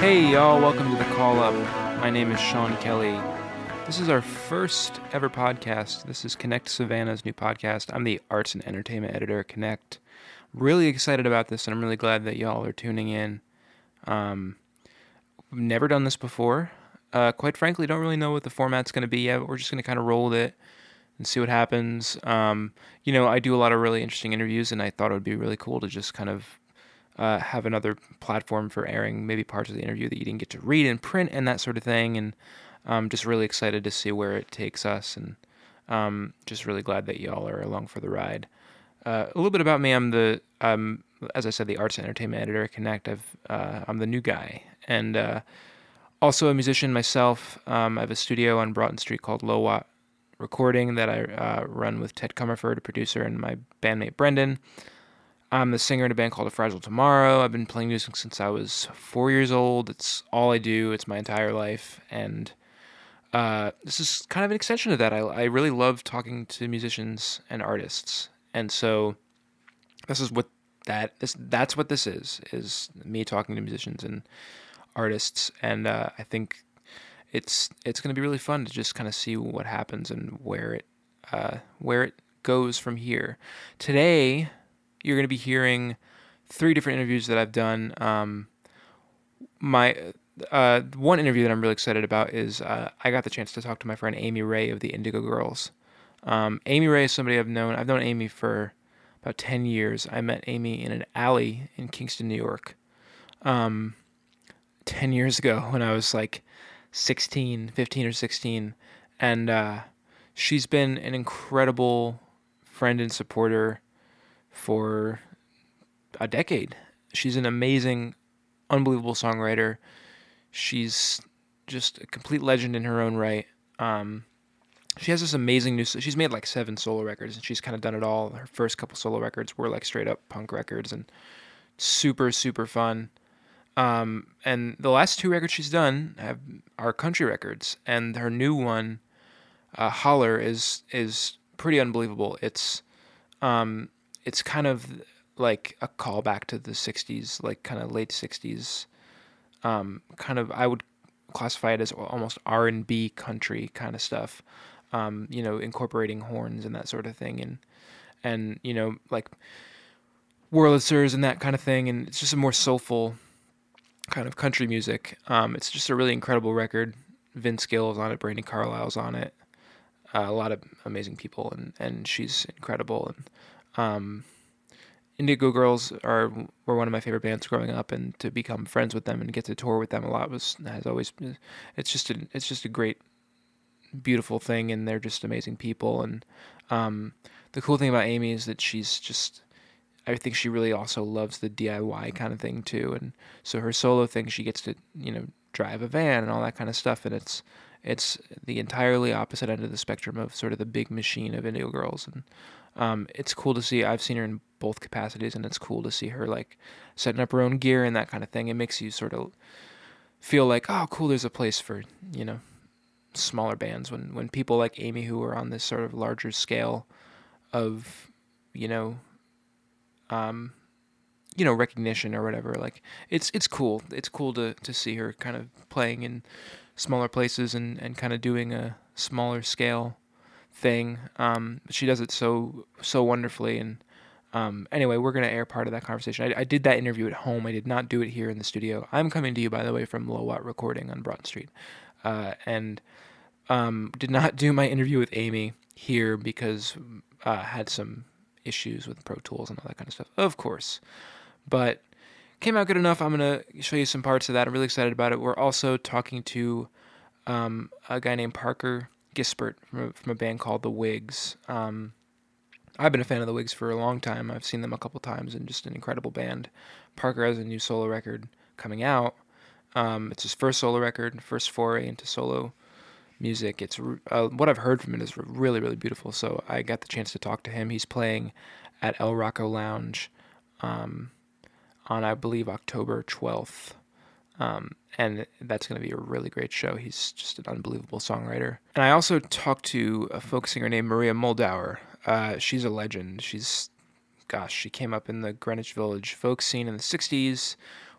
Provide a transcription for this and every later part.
Hey, y'all, welcome to the call up. My name is Sean Kelly. This is our first ever podcast. This is Connect Savannah's new podcast. I'm the arts and entertainment editor at Connect. Really excited about this, and I'm really glad that y'all are tuning in. Um, never done this before. Uh, quite frankly, don't really know what the format's going to be yet. We're just going to kind of roll with it and see what happens. Um, you know, I do a lot of really interesting interviews, and I thought it would be really cool to just kind of uh, have another platform for airing maybe parts of the interview that you didn't get to read in print and that sort of thing. And I'm just really excited to see where it takes us, and um, just really glad that y'all are along for the ride. Uh, a little bit about me: I'm the, um, as I said, the arts and entertainment editor at Connect. I've, uh, I'm the new guy, and uh, also a musician myself. Um, I have a studio on Broughton Street called Low Watt Recording that I uh, run with Ted Comerford, a producer, and my bandmate Brendan. I'm the singer in a band called A Fragile Tomorrow. I've been playing music since I was four years old. It's all I do. It's my entire life, and uh, this is kind of an extension of that. I, I really love talking to musicians and artists, and so this is what that this that's what this is is me talking to musicians and artists, and uh, I think it's it's going to be really fun to just kind of see what happens and where it uh, where it goes from here. Today, you're going to be hearing three different interviews that I've done. Um, my uh, one interview that I'm really excited about is uh, I got the chance to talk to my friend Amy Ray of the Indigo Girls. Um, Amy Ray is somebody I've known. I've known Amy for about 10 years. I met Amy in an alley in Kingston, New York, um, 10 years ago when I was like 16, 15 or 16. And uh, she's been an incredible friend and supporter for a decade. She's an amazing, unbelievable songwriter. She's just a complete legend in her own right. Um, she has this amazing new. She's made like seven solo records, and she's kind of done it all. Her first couple solo records were like straight up punk records, and super super fun. Um, and the last two records she's done have are country records, and her new one, uh, Holler, is is pretty unbelievable. It's um, it's kind of like a callback to the '60s, like kind of late '60s. Um, kind of, I would classify it as almost R and B country kind of stuff. Um, you know, incorporating horns and that sort of thing, and and you know, like Wurlitzers and that kind of thing, and it's just a more soulful kind of country music. Um, it's just a really incredible record. Vince gill is on it, Brandi Carlile's on it, uh, a lot of amazing people, and and she's incredible. And um, Indigo Girls are were one of my favorite bands growing up, and to become friends with them and get to tour with them a lot was has always it's just a it's just a great, beautiful thing, and they're just amazing people. And um, the cool thing about Amy is that she's just I think she really also loves the DIY kind of thing too, and so her solo thing she gets to you know drive a van and all that kind of stuff, and it's it's the entirely opposite end of the spectrum of sort of the big machine of Indigo Girls, and um, it's cool to see. I've seen her in both capacities, and it's cool to see her like setting up her own gear and that kind of thing. It makes you sort of feel like, oh, cool. There's a place for you know smaller bands when when people like Amy who are on this sort of larger scale of you know um, you know recognition or whatever like it's it's cool it's cool to to see her kind of playing in smaller places and and kind of doing a smaller scale thing um, she does it so so wonderfully and um, anyway we're to air part of that conversation I, I, did that interview at home i did not do it here in the studio i'm coming to you by the way from low watt recording on Broad street uh, and um, did not do my interview with amy here because uh, had some issues with Pro Tools and all that kind of stuff, of course. But came out good enough. I'm gonna show you some parts of that. I'm really excited about it. We're also talking to um, a guy named Parker Gispert from a, from a band called The Whigs. Um, I've been a fan of The Whigs for a long time. I've seen them a couple times and just an incredible band. Parker has a new solo record coming out. Um, it's his first solo record, first foray into solo music. It's uh, what I've heard from it is really really beautiful. So I got the chance to talk to him. He's playing at El Rocko Lounge um, on I believe October twelfth. Um, and that's going to be a really great show. He's just an unbelievable songwriter. And I also talked to a folk singer named Maria Muldaur. Uh, she's a legend. She's, gosh, she came up in the Greenwich Village folk scene in the 60s.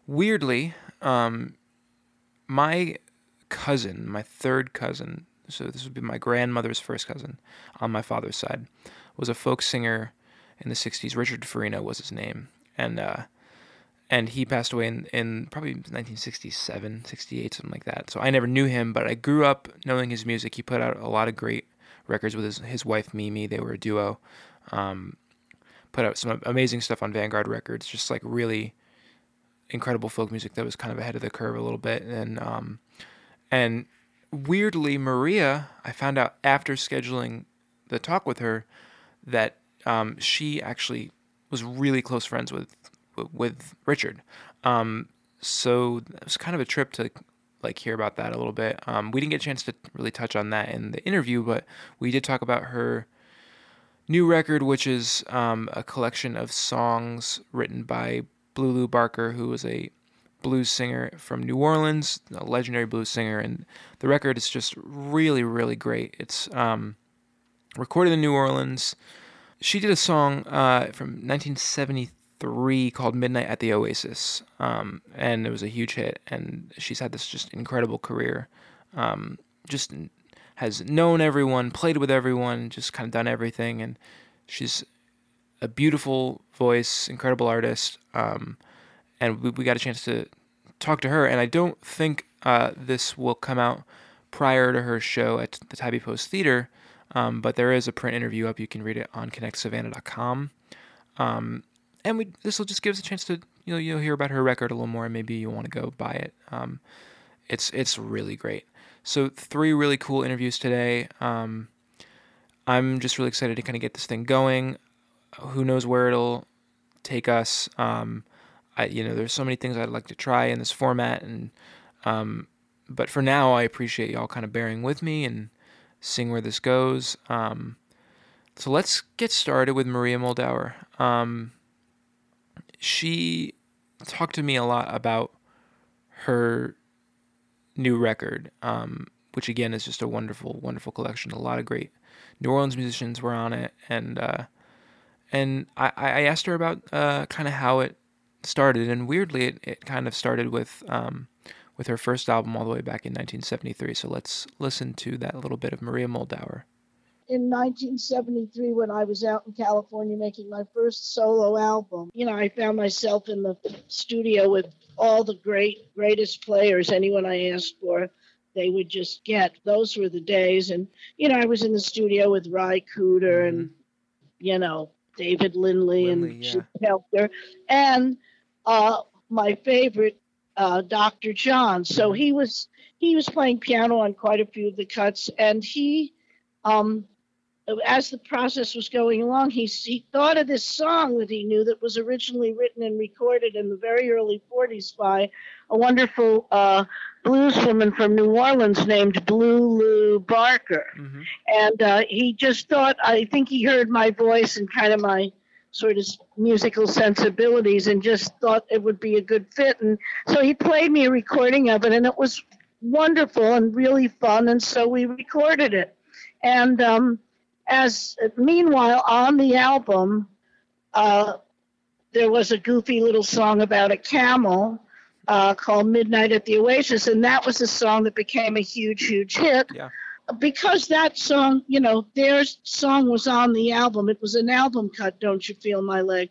Weirdly, um, my cousin, my third cousin, so this would be my grandmother's first cousin on my father's side, was a folk singer in the 60s. Richard Farina was his name. And, uh, and he passed away in, in probably 1967, 68, something like that. So I never knew him, but I grew up knowing his music. He put out a lot of great records with his, his wife Mimi. They were a duo. Um, put out some amazing stuff on Vanguard Records, just like really incredible folk music that was kind of ahead of the curve a little bit. And um, and weirdly, Maria, I found out after scheduling the talk with her that um, she actually was really close friends with with Richard. Um, so it was kind of a trip to like hear about that a little bit. Um, we didn't get a chance to really touch on that in the interview, but we did talk about her new record, which is um, a collection of songs written by Blue Lu Barker, who was a blues singer from New Orleans, a legendary blues singer, and the record is just really, really great. It's um, recorded in New Orleans. She did a song uh, from 1973 called "Midnight at the Oasis," um, and it was a huge hit. And she's had this just incredible career. Um, just has known everyone, played with everyone, just kind of done everything, and she's a beautiful voice, incredible artist. Um, and we, we got a chance to talk to her. And I don't think uh, this will come out prior to her show at the Tybee Post Theater, um, but there is a print interview up. You can read it on connectsavannah.com. Um, and we this will just give us a chance to you know you'll hear about her record a little more, and maybe you want to go buy it. Um, it's it's really great. So three really cool interviews today. Um, I'm just really excited to kind of get this thing going. Who knows where it'll take us? Um, I, you know, there's so many things I'd like to try in this format, and um, but for now, I appreciate y'all kind of bearing with me and seeing where this goes. Um, so let's get started with Maria Muldaur. Um, she talked to me a lot about her new record, um, which again is just a wonderful, wonderful collection. A lot of great New Orleans musicians were on it, and uh, and I, I asked her about uh, kind of how it started, and weirdly, it, it kind of started with um, with her first album all the way back in 1973. So let's listen to that little bit of Maria Muldaur. In 1973, when I was out in California making my first solo album, you know, I found myself in the studio with all the great, greatest players. Anyone I asked for, they would just get. Those were the days. And, you know, I was in the studio with Ry mm-hmm. and, you know, David Lindley, Lindley and yeah. Helter. And uh, my favorite, uh, Dr. John. So mm-hmm. he was he was playing piano on quite a few of the cuts, and he, um, as the process was going along, he, he thought of this song that he knew that was originally written and recorded in the very early 40s by a wonderful uh, blueswoman from New Orleans named Blue Lu Barker. Mm-hmm. And uh, he just thought, I think he heard my voice and kind of my sort of musical sensibilities and just thought it would be a good fit. And so he played me a recording of it, and it was wonderful and really fun. And so we recorded it. And um, as meanwhile, on the album, uh, there was a goofy little song about a camel uh, called Midnight at the Oasis, and that was a song that became a huge, huge hit. Yeah because that song, you know, their song was on the album. It was an album cut, Don't You Feel My Leg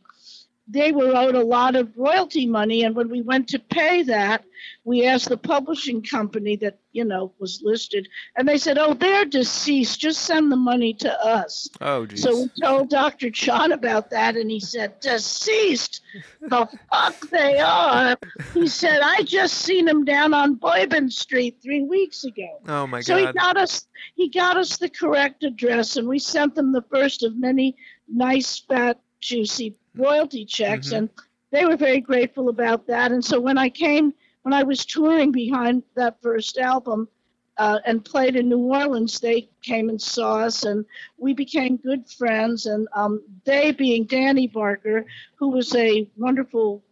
they were owed a lot of royalty money. And when we went to pay that, we asked the publishing company that, you know, was listed, and they said, oh, they're deceased. Just send the money to us. Oh, geez. So we told Dr. John about that, and he said, deceased? the fuck they are. He said, I just seen them down on Bourbon Street three weeks ago. Oh, my so God. So he got us. He got us the correct address, and we sent them the first of many nice, fat, juicy royalty checks, mm-hmm. and they were very grateful about that. And so when I came, when I was touring behind that first album uh, and played in New Orleans, they came and saw us, and we became good friends. And um, they, being Danny Barker, who was a wonderful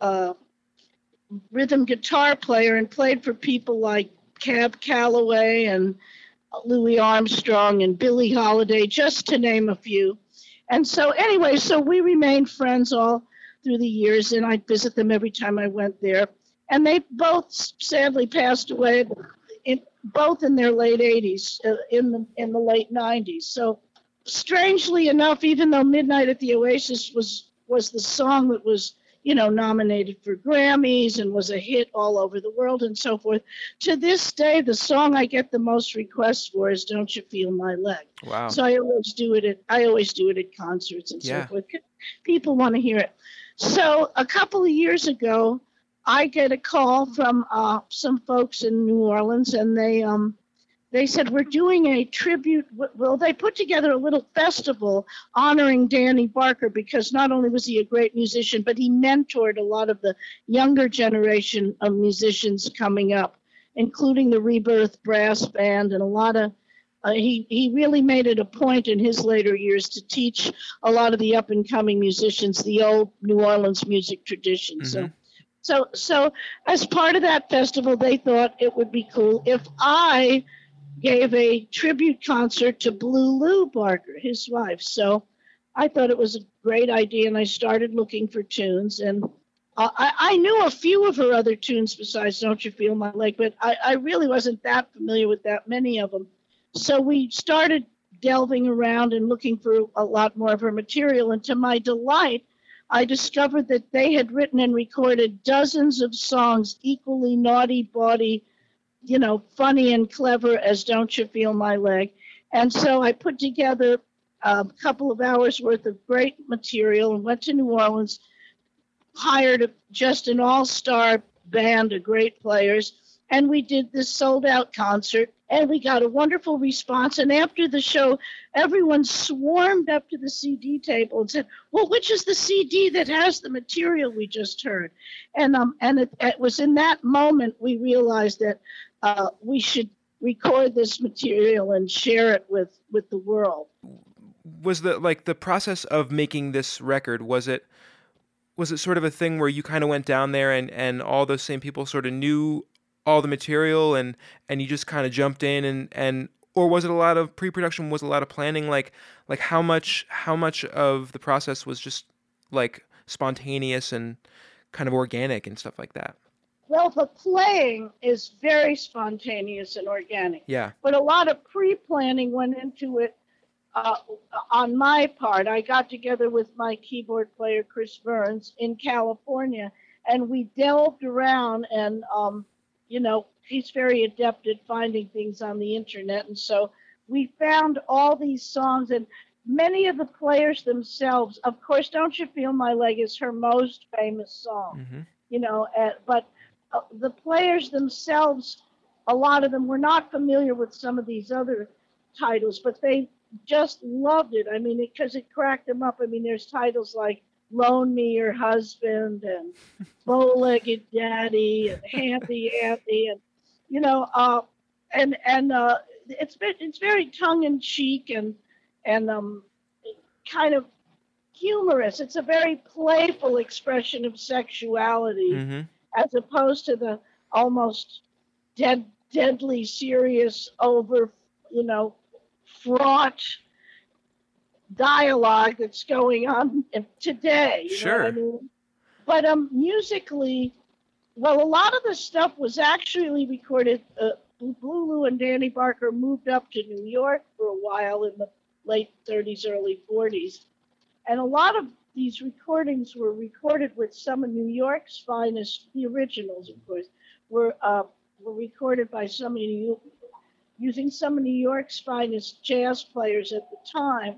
uh, rhythm guitar player and played for people like Cab Calloway and Louis Armstrong and Billie Holiday, just to name a few. And so, anyway, so we remained friends all through the years, and I'd visit them every time I went there. and they both sadly passed away, in, both in their late 80s, uh, in the in the late 90s. So, strangely enough, even though Midnight at the Oasis was was the song that was you know, nominated for Grammys and was a hit all over the world and so forth. To this day, the song I get the most requests for is "Don't You Feel My Leg." Wow. So I always do it at I always do it at concerts and Yeah. so forth. People want to hear it. So a couple of years ago, I get a call from uh, some folks in New Orleans, and they um, they said we're doing a tribute. Well, they put together a little festival honoring Danny Barker because not only was he a great musician, but he mentored a lot of the younger generation of musicians coming up, including the Rebirth Brass Band and a lot of. Uh, he he really made it a point in his later years to teach a lot of the up and coming musicians the old New Orleans music tradition. So, so so as part of that festival, they thought it would be cool if I gave a tribute concert to Blue Lu Barker, his wife. So I thought it was a great idea, and I started looking for tunes. And I, I knew a few of her other tunes besides "Don't You Feel My Leg," but I, I really wasn't that familiar with that many of them. So we started delving around and looking for a lot more of her material. And to my delight, I discovered that they had written and recorded dozens of songs equally naughty, bawdy, you know, funny and clever as Don't You Feel My Leg. And so I put together a couple of hours worth of great material and went to New Orleans, hired a, just an all star band of great players, and we did this sold out concert. And we got a wonderful response. And after the show, everyone swarmed up to the CD table and said, "Well, which is the CD that has the material we just heard?" And um, and it, it was in that moment we realized that uh, we should record this material and share it with with the world. Was the like the process of making this record was it was it sort of a thing where you kind of went down there and and all those same people sort of knew all the material and and you just kind of jumped in and and or was it a lot of pre-production? Was a lot of planning? Like like how much how much of the process was just like spontaneous and kind of organic and stuff like that Well, the playing is very spontaneous and organic, yeah but a lot of pre-planning went into it. Uh, on my part, I got together with my keyboard player Chris Burns in California, and we delved around and um, you know, he's very adept at finding things on the internet. And so we found all these songs, and many of the players themselves, of course, Don't You Feel My Leg is her most famous song, hmm you know, uh, but the players themselves, a lot of them were not familiar with some of these other titles, but they just loved it. I mean, because it, it cracked them up. I mean, there's titles like Loan Me Your Husband and Bow-Legged Daddy and Handy Andy and you know uh and and uh it's been it's very tongue in cheek and and um kind of humorous. It's a very playful expression of sexuality hmm as opposed to the almost dead deadly serious over you know fraught dialogue that's going on today what I Sure. mean? but um musically well a lot of the stuff was actually recorded uh, Blue Lu and Danny Barker moved up to New York for a while in the late 30s early 40s and a lot of these recordings were recorded with some of New York's finest, the originals, of course, were uh, were recorded by some of New, using some of New York's finest jazz players at the time.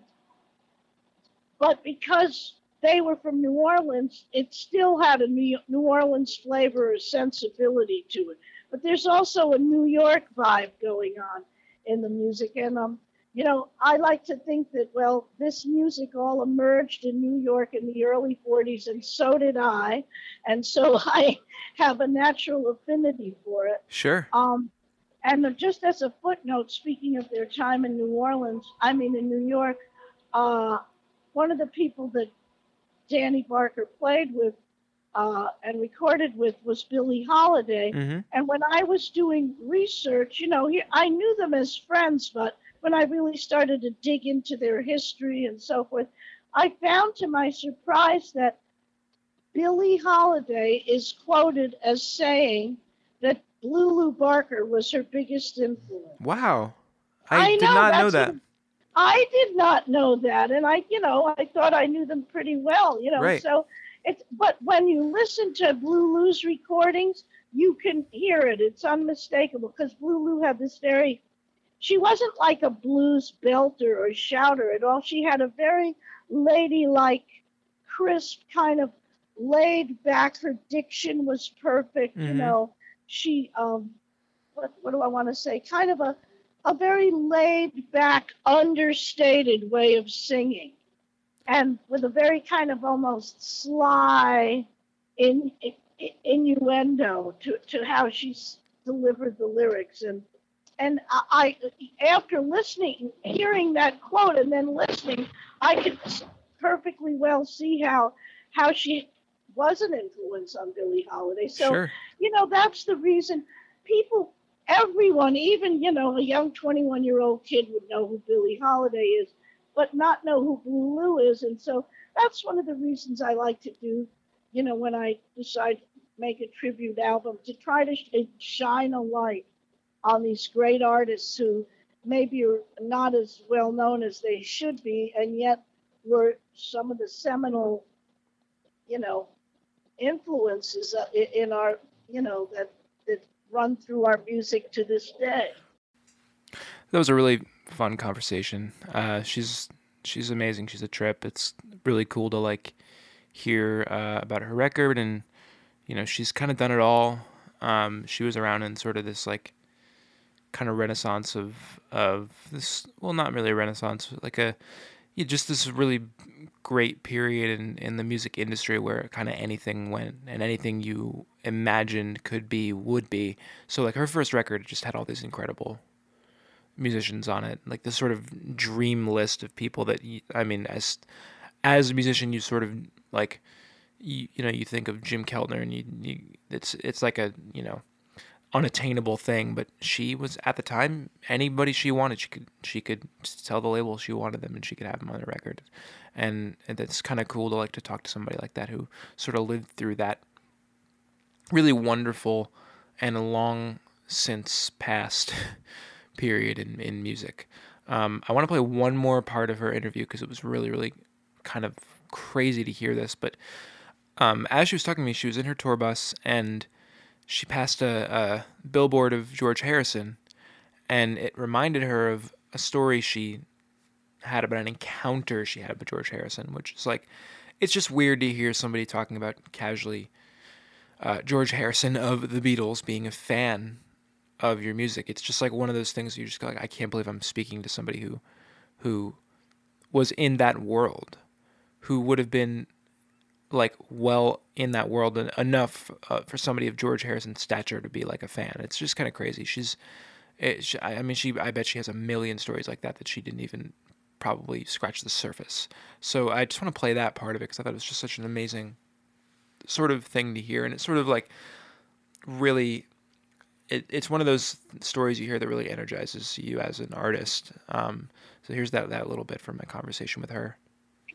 But because they were from New Orleans, it still had a New Orleans flavor or sensibility to it. But there's also a New York vibe going on in the music, and um, you know, I like to think that, well, this music all emerged in New York in the early 40s, and so did I. And so I have a natural affinity for it. sure Um, and just as a footnote, speaking of their time in New Orleans, I mean, in New York, uh, one of the people that Danny Barker played with uh, and recorded with was Billie Holiday. hmm And when I was doing research, you know, he, I knew them as friends, but when I really started to dig into their history and so forth, I found to my surprise that Billie Holiday is quoted as saying that Lulu Barker was her biggest influence. Wow. I, I did know, not know that. I did not know that, and I, you know, I thought I knew them pretty well, you know. Right. So it's, but when you listen to Blue Lu's recordings, you can hear it. It's unmistakable because Blue Lu had this very, she wasn't like a blues belter or shouter at all. She had a very ladylike, crisp kind of laid back. Her diction was perfect, you Mhm. know. She, um, what, what do I want to say? Kind of a a very laid back, understated way of singing, and with a very kind of almost sly in, in, innuendo to, to how she delivered the lyrics. And and I, after listening, hearing that quote, and then listening, I could perfectly well see how how she was an influence on Billie Holiday. So sure. you know that's the reason people everyone even you know a young 21 year old kid would know who billie holiday is but not know who blue lu is and so that's one of the reasons i like to do you know when i decide to make a tribute album to try to sh- shine a light on these great artists who maybe are not as well known as they should be and yet were some of the seminal you know influences uh, in our you know that that run through our music to this day. That was a really fun conversation. Uh, she's she's amazing. She's a trip. It's really cool to like hear uh, about her record, and you know she's kind of done it all. Um, she was around in sort of this like kind of renaissance of of this. Well, not really a renaissance, like a just this really great period in, in the music industry where kind of anything went and anything you imagined could be would be. So like her first record just had all these incredible musicians on it, like this sort of dream list of people that you, I mean, as as a musician, you sort of like you, you know you think of Jim Keltner and you, you it's it's like a you know unattainable thing but she was at the time anybody she wanted she could she could tell the label she wanted them and she could have them on the record and, and it's kind of cool to like to talk to somebody like that who sort of lived through that really wonderful and long since past period in, in music. Um, I want to play one more part of her interview because it was really, really kind of crazy to hear this. But um, as she was talking to me, she was in her tour bus and she passed a, a billboard of George Harrison, and it reminded her of a story she had about an encounter she had with George Harrison, which is like, it's just weird to hear somebody talking about casually uh, George Harrison of the Beatles being a fan of your music. It's just like one of those things you just go like, I can't believe I'm speaking to somebody who, who was in that world, who would have been like well in that world en- enough uh, for somebody of George Harrison's stature to be like a fan. It's just kind of crazy. She's, it, she, I I mean, she, I bet she has a million stories like that that she didn't even probably scratch the surface. So I just want to play that part of it because I thought it was just such an amazing sort of thing to hear, and it's sort of like really. It, it's one of those stories you hear that really energizes you as an artist. Um, so here's that that little bit from my conversation with her.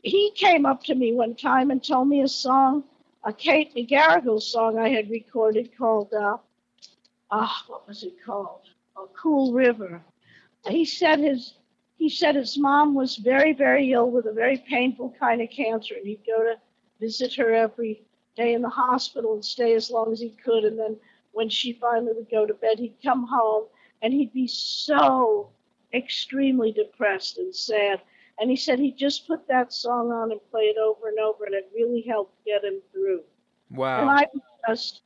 He came up to me one time and told me a song, a Kate McGarrigle song I had recorded called, uh, ah, what was it called? A Cool River. He said his he said his mom was very very ill with a very painful kind of cancer, and he'd go to visit her every day in the hospital and stay as long as he could, and then when she finally would go to bed, he'd come home and he'd be so extremely depressed and sad. And he said he just put that song on and played it over and over, and it really helped get him through. Wow. And I was just,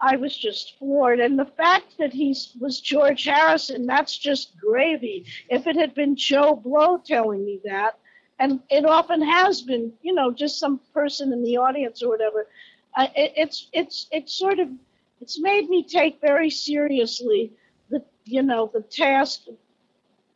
I was just floored. And the fact that he was George Harrison, that's just gravy. If it had been Joe Blow telling me that, and it often has been, you know, just some person in the audience or whatever, uh, it, it's it's it's sort of it's made me take very seriously the you know the task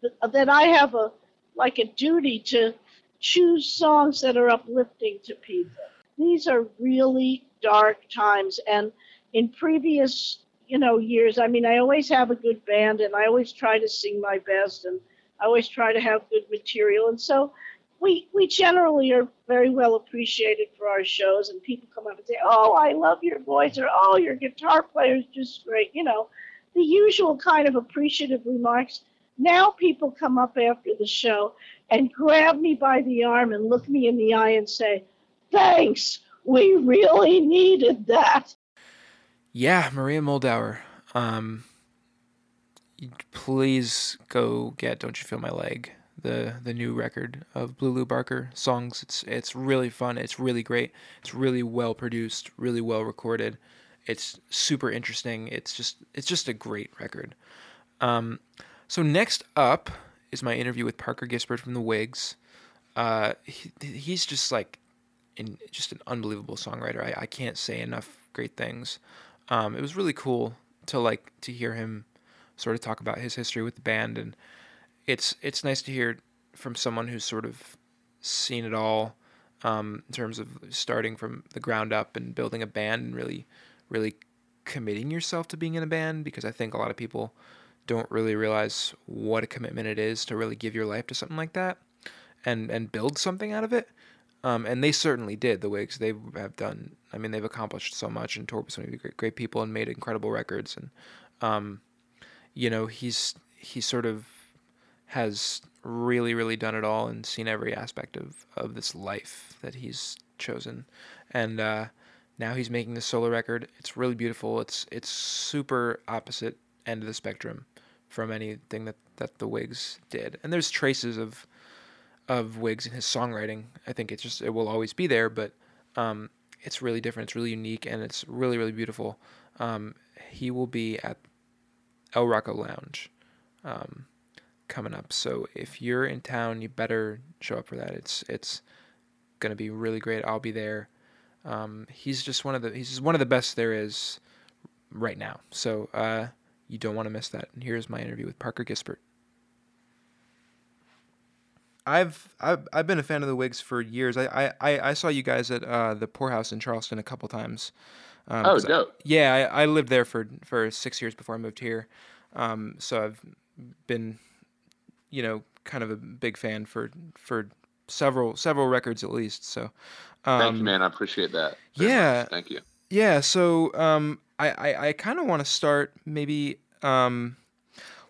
that, that I have a like a duty to choose songs that are uplifting to people. These are really dark times, and in previous you know years, I mean, I always have a good band, and I always try to sing my best, and I always try to have good material, and so we we generally are very well appreciated for our shows, and people come up and say, "Oh, I love your voice," or "Oh, your guitar player is just great." You know, the usual kind of appreciative remarks. Now people come up after the show and grab me by the arm and look me in the eye and say, "Thanks, we really needed that." Yeah, Maria Muldaur. Um, please go get "Don't You Feel My Leg." the the new record of Blue Lu Barker songs. It's it's really fun. It's really great. It's really well produced, really well recorded. It's super interesting. It's just it's just a great record. Um, so next up is my interview with Parker Gispert from the Whigs. Uh, he, he's just like, in just an unbelievable songwriter. I, I can't say enough great things. Um, it was really cool to like to hear him sort of talk about his history with the band and it's it's nice to hear from someone who's sort of seen it all um, in terms of starting from the ground up and building a band and really really committing yourself to being in a band because I think a lot of people don't really realize what a commitment it is to really give your life to something like that and and build something out of it. Um, and they certainly did. The Whigs they have done. I mean, they've accomplished so much and toured with so many great, great people and made incredible records. And um, you know, he's he's sort of has really, really done it all and seen every aspect of, of this life that he's chosen. And uh, now he's making this solo record. It's really beautiful. It's it's super opposite end of the spectrum from anything that, that the Whigs did. And there's traces of of Whigs in his songwriting. I think it's just it will always be there, but um, it's really different. It's really unique and it's really really beautiful. Um, he will be at El Rocko Lounge. Um, coming up. So if you're in town, you better show up for that. It's it's gonna be really great. I'll be there. Um, he's just one of the he's one of the best there is right now. So uh, you don't want to miss that. And here's my interview with Parker Gispert. I've I've I've been a fan of the Whigs for years. I I, I saw you guys at uh, the Poorhouse in Charleston a couple times. Um, oh, dope. I, yeah, I, I lived there for for six years before I moved here. Um, so I've been you know, kind of a big fan for for several several records at least. So, um, thank you, um, man. I appreciate that. Yeah, much. thank you. Yeah. So, um, I I, I kind of want to start maybe. Um,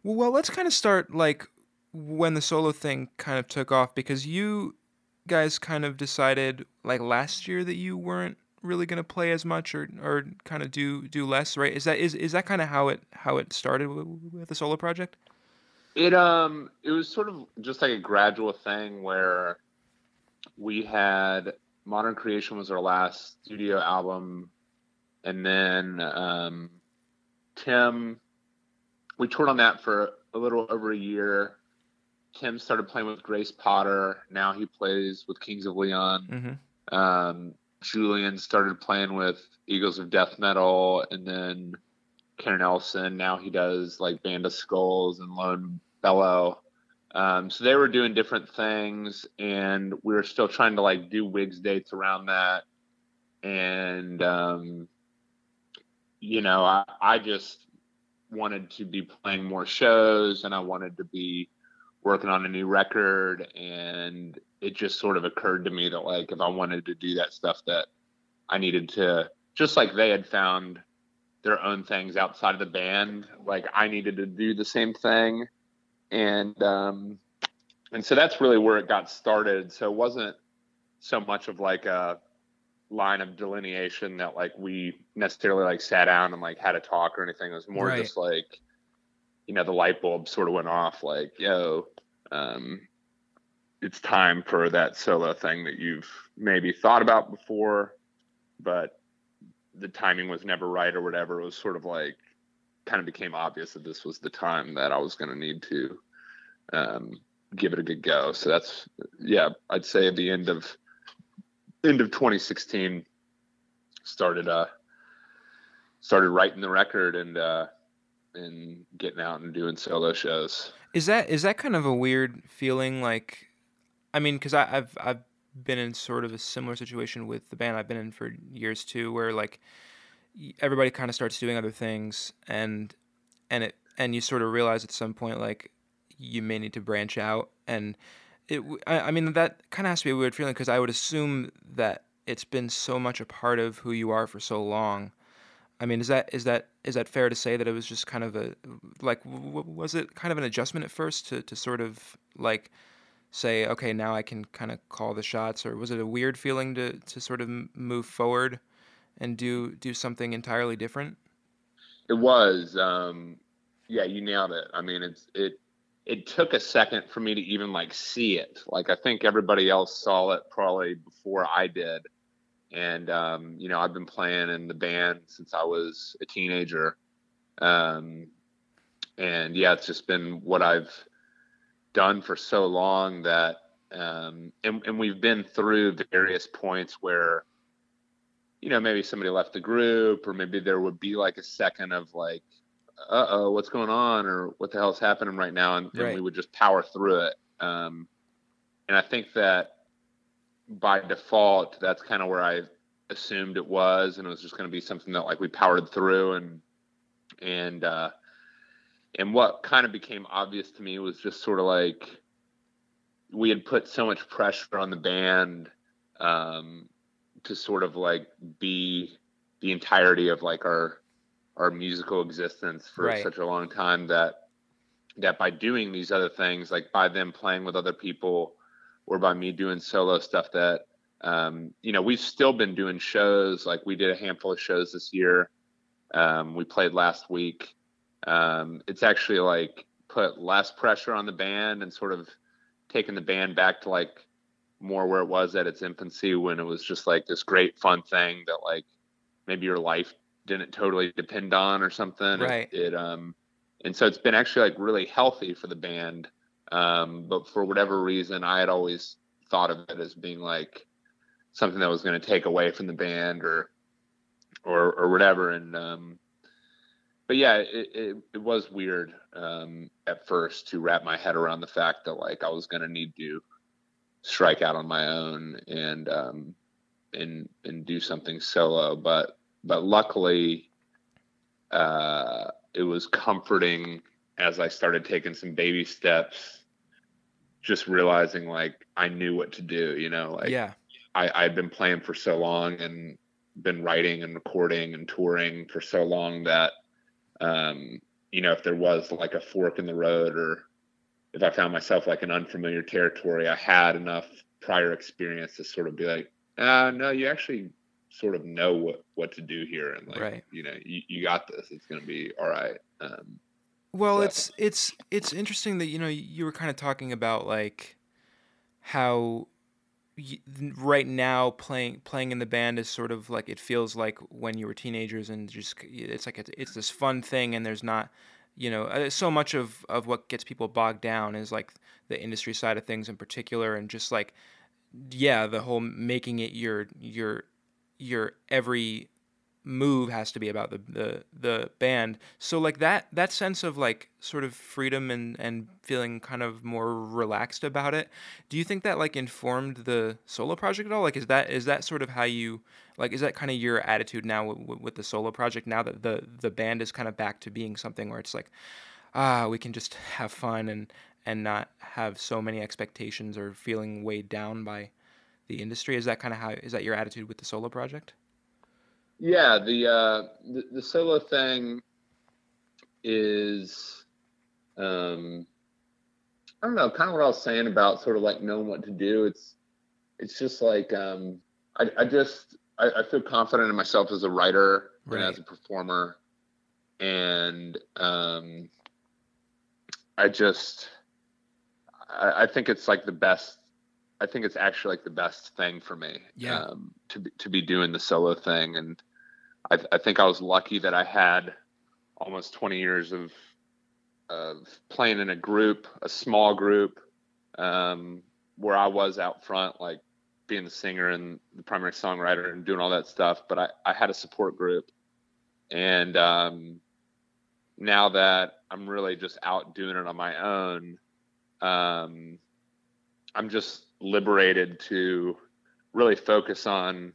well, let's kind of start like when the solo thing kind of took off because you guys kind of decided like last year that you weren't really going to play as much or or kind of do do less right is that is is that kind of how it how it started with, with the solo project it um it was sort of just like a gradual thing where we had Modern Creation was our last studio album, and then um, Tim we toured on that for a little over a year. Tim started playing with Grace Potter. Now he plays with Kings of Leon. Mm-hmm. Um, Julian started playing with Eagles of Death Metal, and then Ken Nelson. Now he does like Band of Skulls and Lone Bellow. Um, so they were doing different things, and we were still trying to like do Whigs dates around that. And um, you know, I, I just wanted to be playing more shows, and I wanted to be working on a new record. And it just sort of occurred to me that like if I wanted to do that stuff, that I needed to just like they had found their own things outside of the band, like I needed to do the same thing and um, and so that's really where it got started. So it wasn't so much of like a line of delineation that like we necessarily like sat down and like had a talk or anything. It was more right. just like you know the light bulb sort of went off like yo um, it's time for that solo thing that you've maybe thought about before but the timing was never right or whatever it was sort of like kind of became obvious that this was the time that I was going to need to um, give it a good go. So that's yeah, I'd say at the end of end of 2016 started uh started writing the record and uh and getting out and doing solo shows. Is that is that kind of a weird feeling like I mean I I've I've been in sort of a similar situation with the band I've been in for years too where like everybody kind of starts doing other things and and it and you sort of realize at some point like you may need to branch out and it. I, I mean, that kind of has to be a weird feeling because I would assume that it's been so much a part of who you are for so long. I mean, is that is that is that fair to say that it was just kind of a like w- was it kind of an adjustment at first to to sort of like say okay now I can kind of call the shots or was it a weird feeling to to sort of move forward and do do something entirely different? It was um yeah, you nailed it. I mean, it's it it took a second for me to even like see it. Like I think everybody else saw it probably before I did. And um, you know, I've been playing in the band since I was a teenager. Um, and yeah, it's just been what I've done for so long that um, and, and we've been through various points where you know maybe somebody left the group or maybe there would be like a second of like uh oh, what's going on or what the hell's happening right now, and, Right. and we would just power through it. Um, and I think that by default, that's kind of where I assumed it was, and it was just going to be something that like we powered through, and and uh, and what kind of became obvious to me was just sort of like we had put so much pressure on the band um, to sort of like be the entirety of like our our musical existence for Right. such a long time that that by doing these other things like by them playing with other people or by me doing solo stuff that um, you know we've still been doing shows. Like we did a handful of shows this year. Um, we played last week. Um, it's actually like put less pressure on the band and sort of taking the band back to like more where it was at its infancy when it was just like this great fun thing that like maybe your life didn't totally depend on or something. Right. It, it um and so it's been actually like really healthy for the band. Um, but for whatever reason I had always thought of it as being like something that was gonna take away from the band or or or whatever. And um but yeah, it, it, it was weird um, at first to wrap my head around the fact that like I was gonna need to strike out on my own and um, and and do something solo. But but luckily, uh, it was comforting as I started taking some baby steps, just realizing like I knew what to do. You know, like yeah. I, I'd been playing for so long and been writing and recording and touring for so long that, um, you know, if there was like a fork in the road or if I found myself like in unfamiliar territory, I had enough prior experience to sort of be like, uh, no, you actually sort of know what, what to do here. And like, Right. you know, you, you got this, it's going to be all right. Um, Well, So- it's it's it's interesting that you know you were kind of talking about like how y- right now playing playing in the band is sort of like it feels like when you were teenagers and just it's like it's, it's this fun thing and there's not you know uh, so much of of what gets people bogged down is like the industry side of things in particular and just like yeah the whole making it your your your every move has to be about the the the band. So like that that sense of like sort of freedom and and feeling kind of more relaxed about it do you think that like informed the solo project at all? Like is that is that sort of how you like is that kind of your attitude now with, with the solo project now that the the band is kind of back to being something where it's like ah we can just have fun and and not have so many expectations or feeling weighed down by the industry is that kind of how is that your attitude with the solo project Yeah, the uh, the, the solo thing is, um, I don't know, kind of what I was saying about sort of like knowing what to do. It's it's just like um, I I just I, I feel confident in myself as a writer Right. and as a performer, and um, I just I, I think it's like the best. I think it's actually like the best thing for me. Yeah. Um, to be, to be doing the solo thing, and I, I think I was lucky that I had almost 20 years of of playing in a group, a small group, um, where I was out front, like being the singer and the primary songwriter and doing all that stuff. But I, I had a support group, and um, now that I'm really just out doing it on my own, um, I'm just liberated to really focus on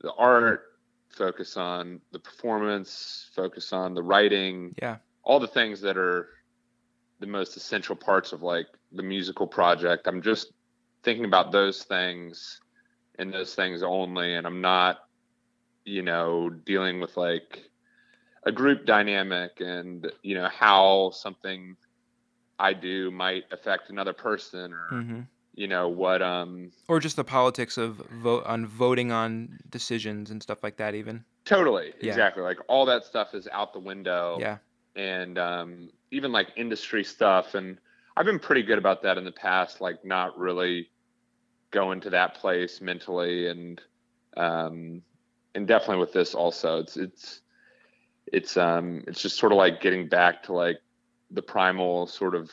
the art, focus on the performance, focus on the writing, yeah all the things that are the most essential parts of like the musical project. I'm just thinking about those things and those things only and i'm not you know dealing with like a group dynamic and you know how something i do might affect another person or hmm you know what um Or just the politics of vote on voting on decisions and stuff like that. Even totally Yeah. exactly like all that stuff is out the window yeah, and um, even like industry stuff. And I've been pretty good about that in the past, like not really going to that place mentally, and um, and definitely with this also, it's it's it's um it's just sort of like getting back to like the primal sort of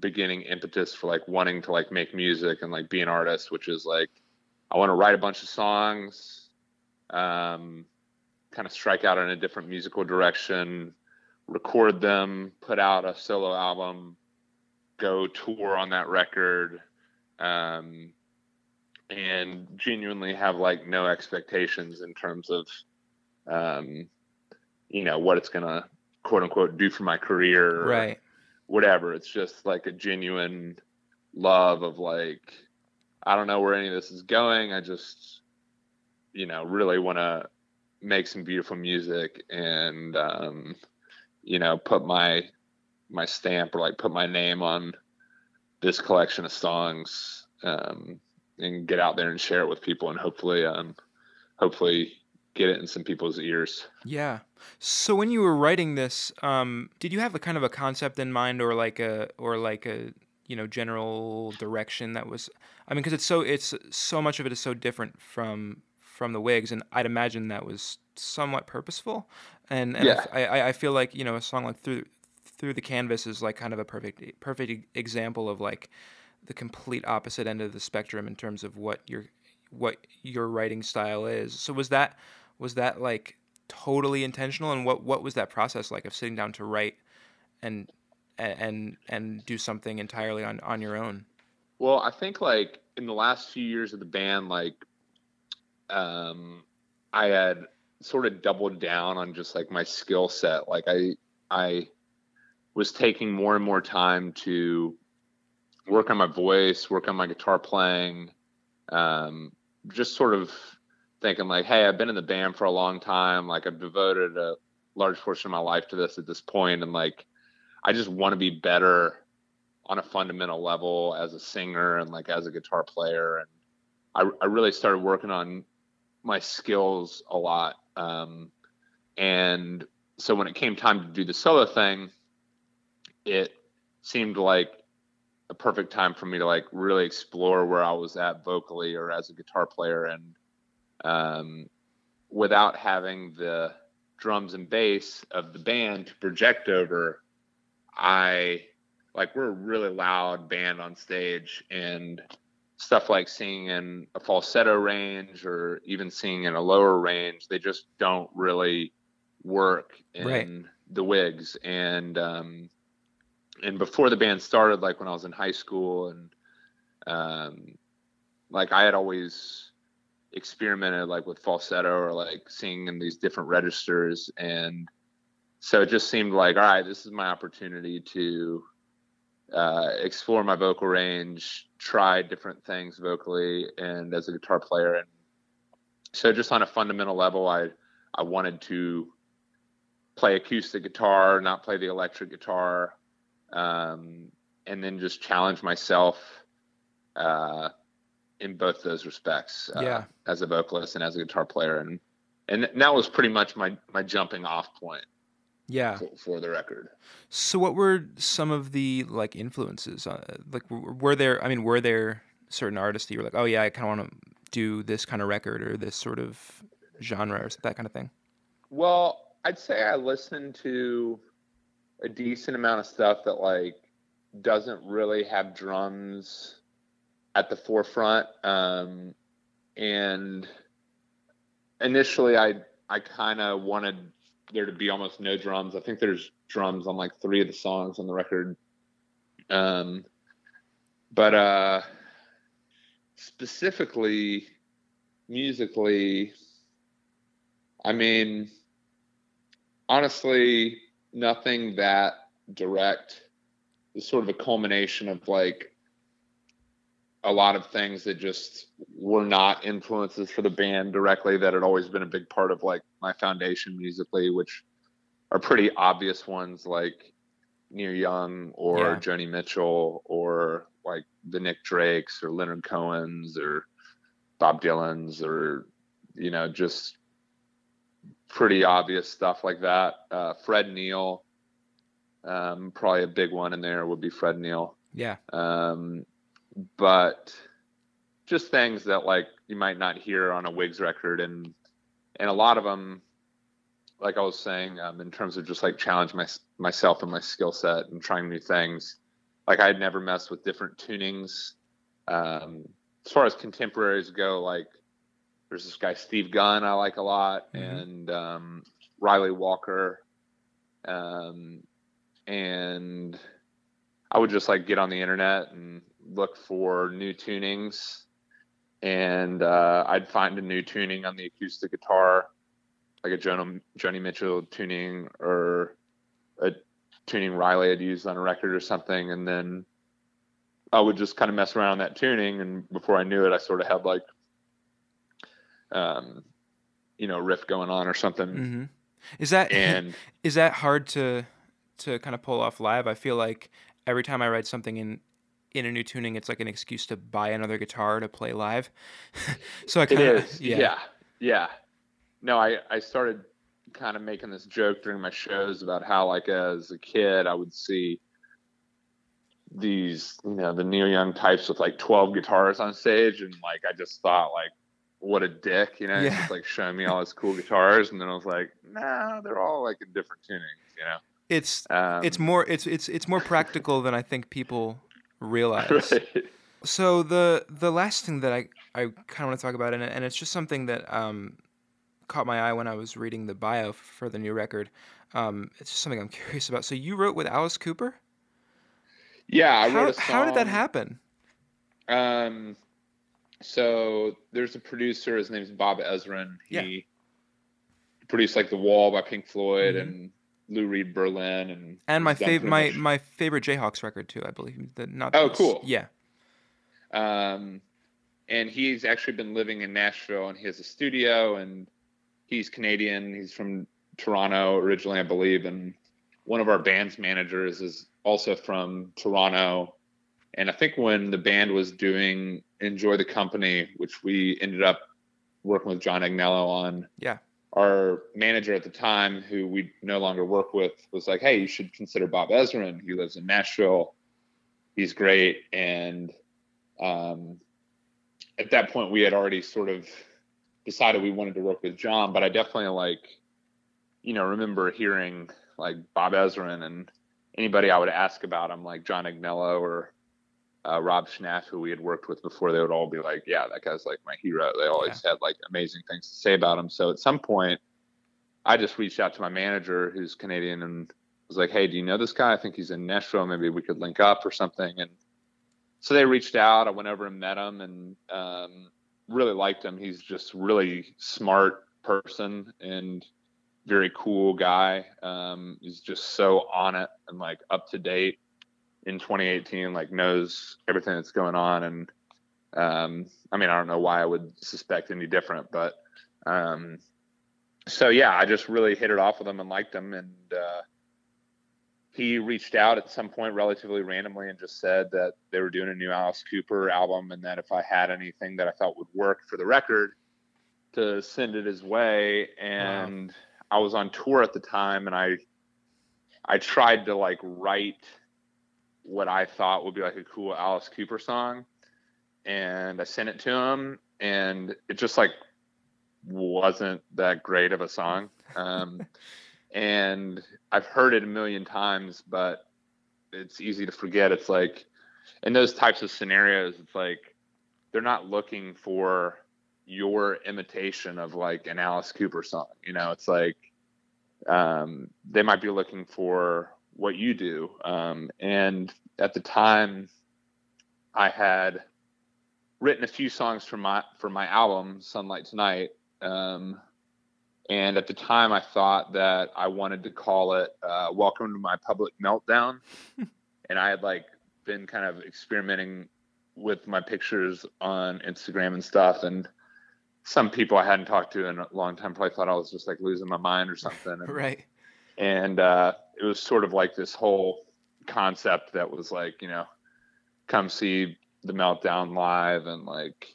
beginning impetus for like wanting to like make music and like be an artist, which is like I want to write a bunch of songs, um, kind of strike out in a different musical direction, record them, put out a solo album, go tour on that record, um, and genuinely have like no expectations in terms of, um, you know, what it's gonna quote unquote do for my career, right. Whatever. It's just like a genuine love of like, I don't know where any of this is going. I just, you know, really want to make some beautiful music and, um, you know, put my my stamp or like put my name on this collection of songs um, and get out there and share it with people and hopefully, um, hopefully get it in some people's ears. Yeah. So when you were writing this, um, did you have a kind of a concept in mind, or like a, or like a, you know, general direction that was? I mean, because it's so, it's so much of it is so different from from the Whigs, and I'd imagine that was somewhat purposeful. And, and Yeah. I, I, feel like you know a song like through through the canvas is like kind of a perfect perfect example of like the complete opposite end of the spectrum in terms of what your what your writing style is. So was that was that like totally intentional and what what was that process like of sitting down to write and and and do something entirely on on your own? Well, I think like in the last few years of the band, like um I had sort of doubled down on just like my skill set. Like I I was taking more and more time to work on my voice, work on my guitar playing, um, just sort of thinking like, hey, I've been in the band for a long time. Like I've devoted a large portion of my life to this at this point, and like I just want to be better on a fundamental level as a singer and like as a guitar player. And I, I really started working on my skills a lot. Um, and so when it came time to do the solo thing, it seemed like a perfect time for me to like really explore where I was at vocally or as a guitar player and um, without having the drums and bass of the band to project over, I like we're a really loud band on stage and stuff like singing in a falsetto range or even singing in a lower range, they just don't really work in Right. the Whigs. And um and before the band started, like when I was in high school and um like I had always experimented like with falsetto or like singing in these different registers and so it just seemed like all right this is my opportunity to uh, explore my vocal range try different things vocally and as a guitar player and so just on a fundamental level i i wanted to play acoustic guitar not play the electric guitar um, and then just challenge myself uh, in both those respects uh, Yeah. as a vocalist and as a guitar player and and that was pretty much my my jumping off point Yeah. for, for the record So what were some of the like influences? Uh, like were there I mean were there certain artists that you were like, "Oh yeah, I kind of want to do this kind of record or this sort of genre or that kind of thing?" Well, I'd say I listened to a decent amount of stuff that like doesn't really have drums at the forefront. Um, and initially, I I kind of wanted there to be almost no drums. I think there's drums on like three of the songs on the record. Um, but uh, specifically, musically, I mean, honestly, nothing that direct. It's sort of a culmination of like a lot of things that just were not influences for the band directly that had always been a big part of like my foundation musically, which are pretty obvious ones like Neil Young or Yeah. Joni Mitchell or like the Nick Drakes or Leonard Cohen's or Bob Dylan's or you know just pretty obvious stuff like that. Uh, Fred Neil, um, probably a big one in there would be Fred Neil Yeah. um, but just things that like you might not hear on a Whigs record, and and a lot of them, like I was saying, um, in terms of just like challenge my, myself and my skill set and trying new things. Like I had never messed with different tunings. Um, as far as contemporaries go, like there's this guy Steve Gunn I like a lot, Mhm. and um, Ryley Walker, um, and I would just like get on the internet and look for new tunings, and uh, I'd find a new tuning on the acoustic guitar, like a Joni, Joni Mitchell tuning or a tuning Ryley had used on a record or something, and then I would just kind of mess around on that tuning, and before I knew it, I sort of had like, um, you know, riff going on or something, hmm Is that and is that hard to to kind of pull off live? I feel like every time I write something in in a new tuning, it's like an excuse to buy another guitar to play live. so I kind of is. Yeah. yeah. No, I, I started kind of making this joke during my shows about how, like, as a kid, I would see these, you know, the Neil Young types with like 12 guitars on stage. And, like, I just thought, like, what a dick, you know, Yeah. just like showing me all his cool guitars. And then I was like, nah, they're all like in different tunings, you know? It's Um, it's more it's it's it's more practical than I think people realize. right. So the the last thing that I I kind of want to talk about, and and it's just something that um caught my eye when I was reading the bio for the new record. Um, it's just something I'm curious about. So you wrote with Alice Cooper. Yeah. I how, wrote a how did that happen? Um, so there's a producer. His name's Bob Ezrin. He Yeah. produced like The Wall by Pink Floyd Mhm. and Lou Reed Berlin and And my he's done fav- my my favorite Jayhawks record too, I believe. The, not Oh, cool. Yeah. um, and he's actually been living in Nashville and he has a studio and he's Canadian. He's from Toronto originally, I believe, and one of our band's managers is also from Toronto. And I think when the band was doing Enjoy the Company, which we ended up working with John Agnello on, Yeah. Our manager at the time, who we no longer work with, was like, "Hey, you should consider Bob Ezrin. He lives in Nashville. He's great." And um, at that point, we had already sort of decided we wanted to work with John. But I definitely like, you know, remember hearing like Bob Ezrin and anybody I would ask about him, like John Agnello or uh, Rob Schnapf, who we had worked with before, they would all be like, "Yeah, that guy's like my hero." They always had like amazing things to say about him. So at some point, I just reached out to my manager, who's Canadian, and was like, "Hey, do you know this guy? I think he's in Nashville. Maybe we could link up or something." And so they reached out. I went over and met him, and um, really liked him. He's just really smart person and very cool guy. Um, he's just so on it and like up to date in 2018. Like knows everything that's going on. And um, I mean, I don't know why I would suspect any different, but um, so yeah, I just really hit it off with him and liked him. And uh, he reached out at some point relatively randomly and just said that they were doing a new Alice Cooper album and that if I had anything that I thought would work for the record, to send it his way. And I was on tour at the time, and I I tried to like write what I thought would be like a cool Alice Cooper song, and I sent it to him, and it just like wasn't that great of a song. Um, and I've heard it a million times, but it's easy to forget. It's like in those types of scenarios, it's like they're not looking for your imitation of like an Alice Cooper song. You know, it's like um, they might be looking for what you do. Um, and at the time, I had written a few songs for my for my album Sunlight Tonight. Um, and at the time, I thought that I wanted to call it uh, "Welcome to My Public Meltdown," and I had like been kind of experimenting with my pictures on Instagram and stuff, and some people I hadn't talked to in a long time probably thought I was just like losing my mind or something. And, right. And uh, it was sort of like this whole concept that was like, you know, come see the meltdown live and like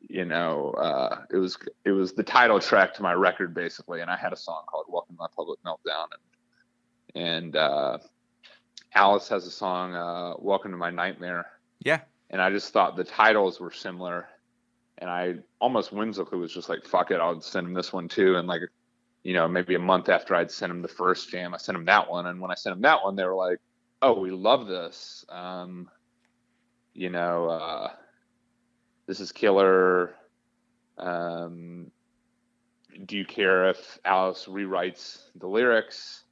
you know uh, it was it was the title track to my record basically. And i had a song called welcome to my public meltdown. And and uh, alice has a song uh, welcome to my nightmare. Yeah. And i just thought the titles were similar. And i almost whimsically was just like fuck it i'll send him this one too. And like you know maybe a month after i'd sent him the first jam i sent him that one and when i sent him that one they were like oh we love this um, you know, uh, this is killer. Um, do you care if Alice rewrites the lyrics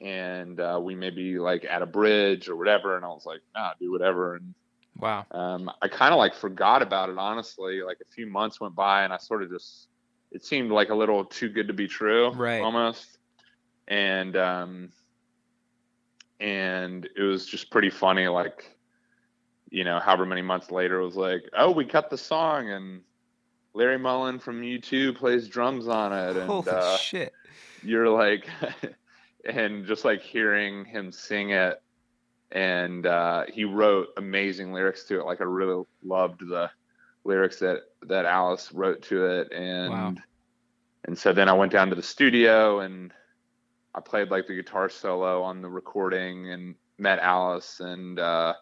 and uh, we maybe like add a bridge or whatever? And I was like, nah, do whatever. And wow, um, I kind of like forgot about it honestly. Like a few months went by and I sort of just it seemed like a little too good to be true, right? Almost. And um, and it was just pretty funny, like you know, however many months later, it was like, oh, we cut the song and Larry Mullen from U2 plays drums on it. And Holy uh, shit. You're like, and just like hearing him sing it. And uh, he wrote amazing lyrics to it. Like I really loved the lyrics that, that Alice wrote to it. And, wow. and so then I went down to the studio and I played like the guitar solo on the recording and met Alice and, uh,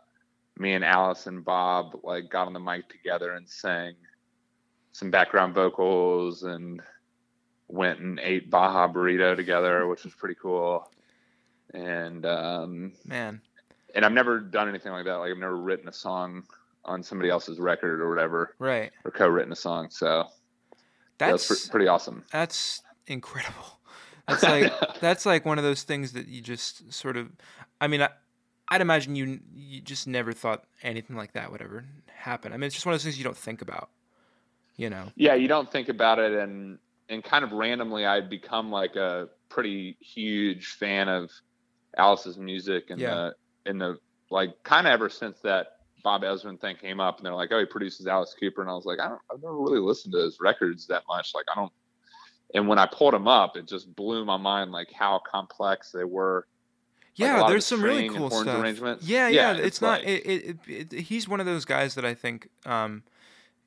me and Alice and Bob like got on the mic together and sang some background vocals and went and ate Baja burrito together, which was pretty cool. And um, man, and I've never done anything like that. Like I've never written a song on somebody else's record or whatever, right? Or co-written a song. So that's, that's pretty awesome. That's incredible. That's like that's like one of those things that you just sort of. I mean, I, I'd imagine you you just never thought anything like that would ever happen. I mean, it's just one of those things you don't think about, you know. Yeah, you don't think about it, and and kind of randomly, I'd become like a pretty huge fan of Alice's music, and yeah. the in the like kind of ever since that Bob Ezrin thing came up, and they're like, oh, he produces Alice Cooper, and I was like, I don't, I've never really listened to his records that much. Like, I don't. And when I pulled him up, it just blew my mind, like how complex they were yeah, like there's some really cool stuff. Yeah, yeah, yeah, it's, it's not. Like, it, it, it, he's one of those guys that I think, um,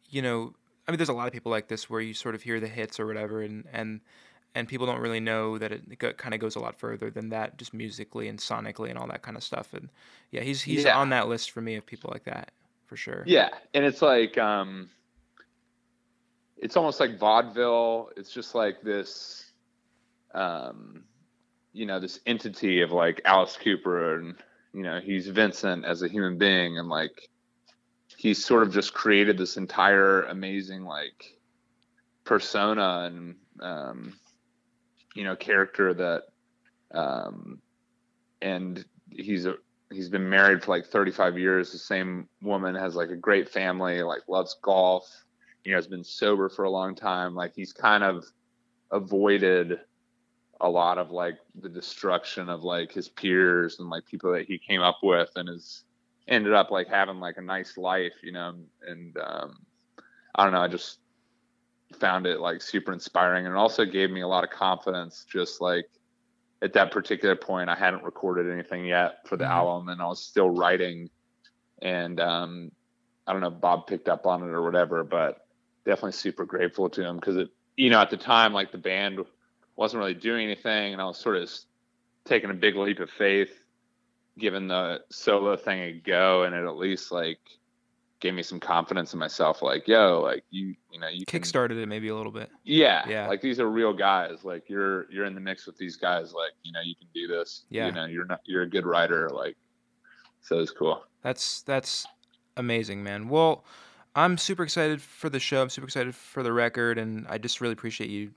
you know, I mean, there's a lot of people like this where you sort of hear the hits or whatever, and and and people don't really know that it, it kind of goes a lot further than that, just musically and sonically and all that kind of stuff. And yeah, he's he's yeah. on that list for me of people like that for sure. Yeah, and it's like, um, it's almost like vaudeville. It's just like this. Um, you know this entity of like Alice Cooper and you know he's Vincent as a human being and like he's sort of just created this entire amazing like persona and um, you know character that um, and he's a he's been married for like 35 years. The same woman has like a great family like loves golf you know has been sober for a long time. Like he's kind of avoided a lot of like the destruction of like his peers and like people that he came up with and has ended up like having like a nice life, you know, and um, I don't know, I just found it like super inspiring and it also gave me a lot of confidence just like at that particular point I hadn't recorded anything yet for the mm-hmm. album and I was still writing and um, I don't know if Bob picked up on it or whatever, but definitely super grateful to him because it you know at the time like the band wasn't really doing anything, and I was sort of taking a big leap of faith, giving the solo thing a go, and it at least like gave me some confidence in myself. Like, yo, like you, you know, you kickstarted can, it maybe a little bit. Yeah, yeah. Like these are real guys. Like you're you're in the mix with these guys. Like you know, you can do this. Yeah. You know, you're not you're a good writer. Like, so it's cool. That's that's amazing, man. Well. I'm super excited for the show. I'm super excited for the record, and I just really appreciate you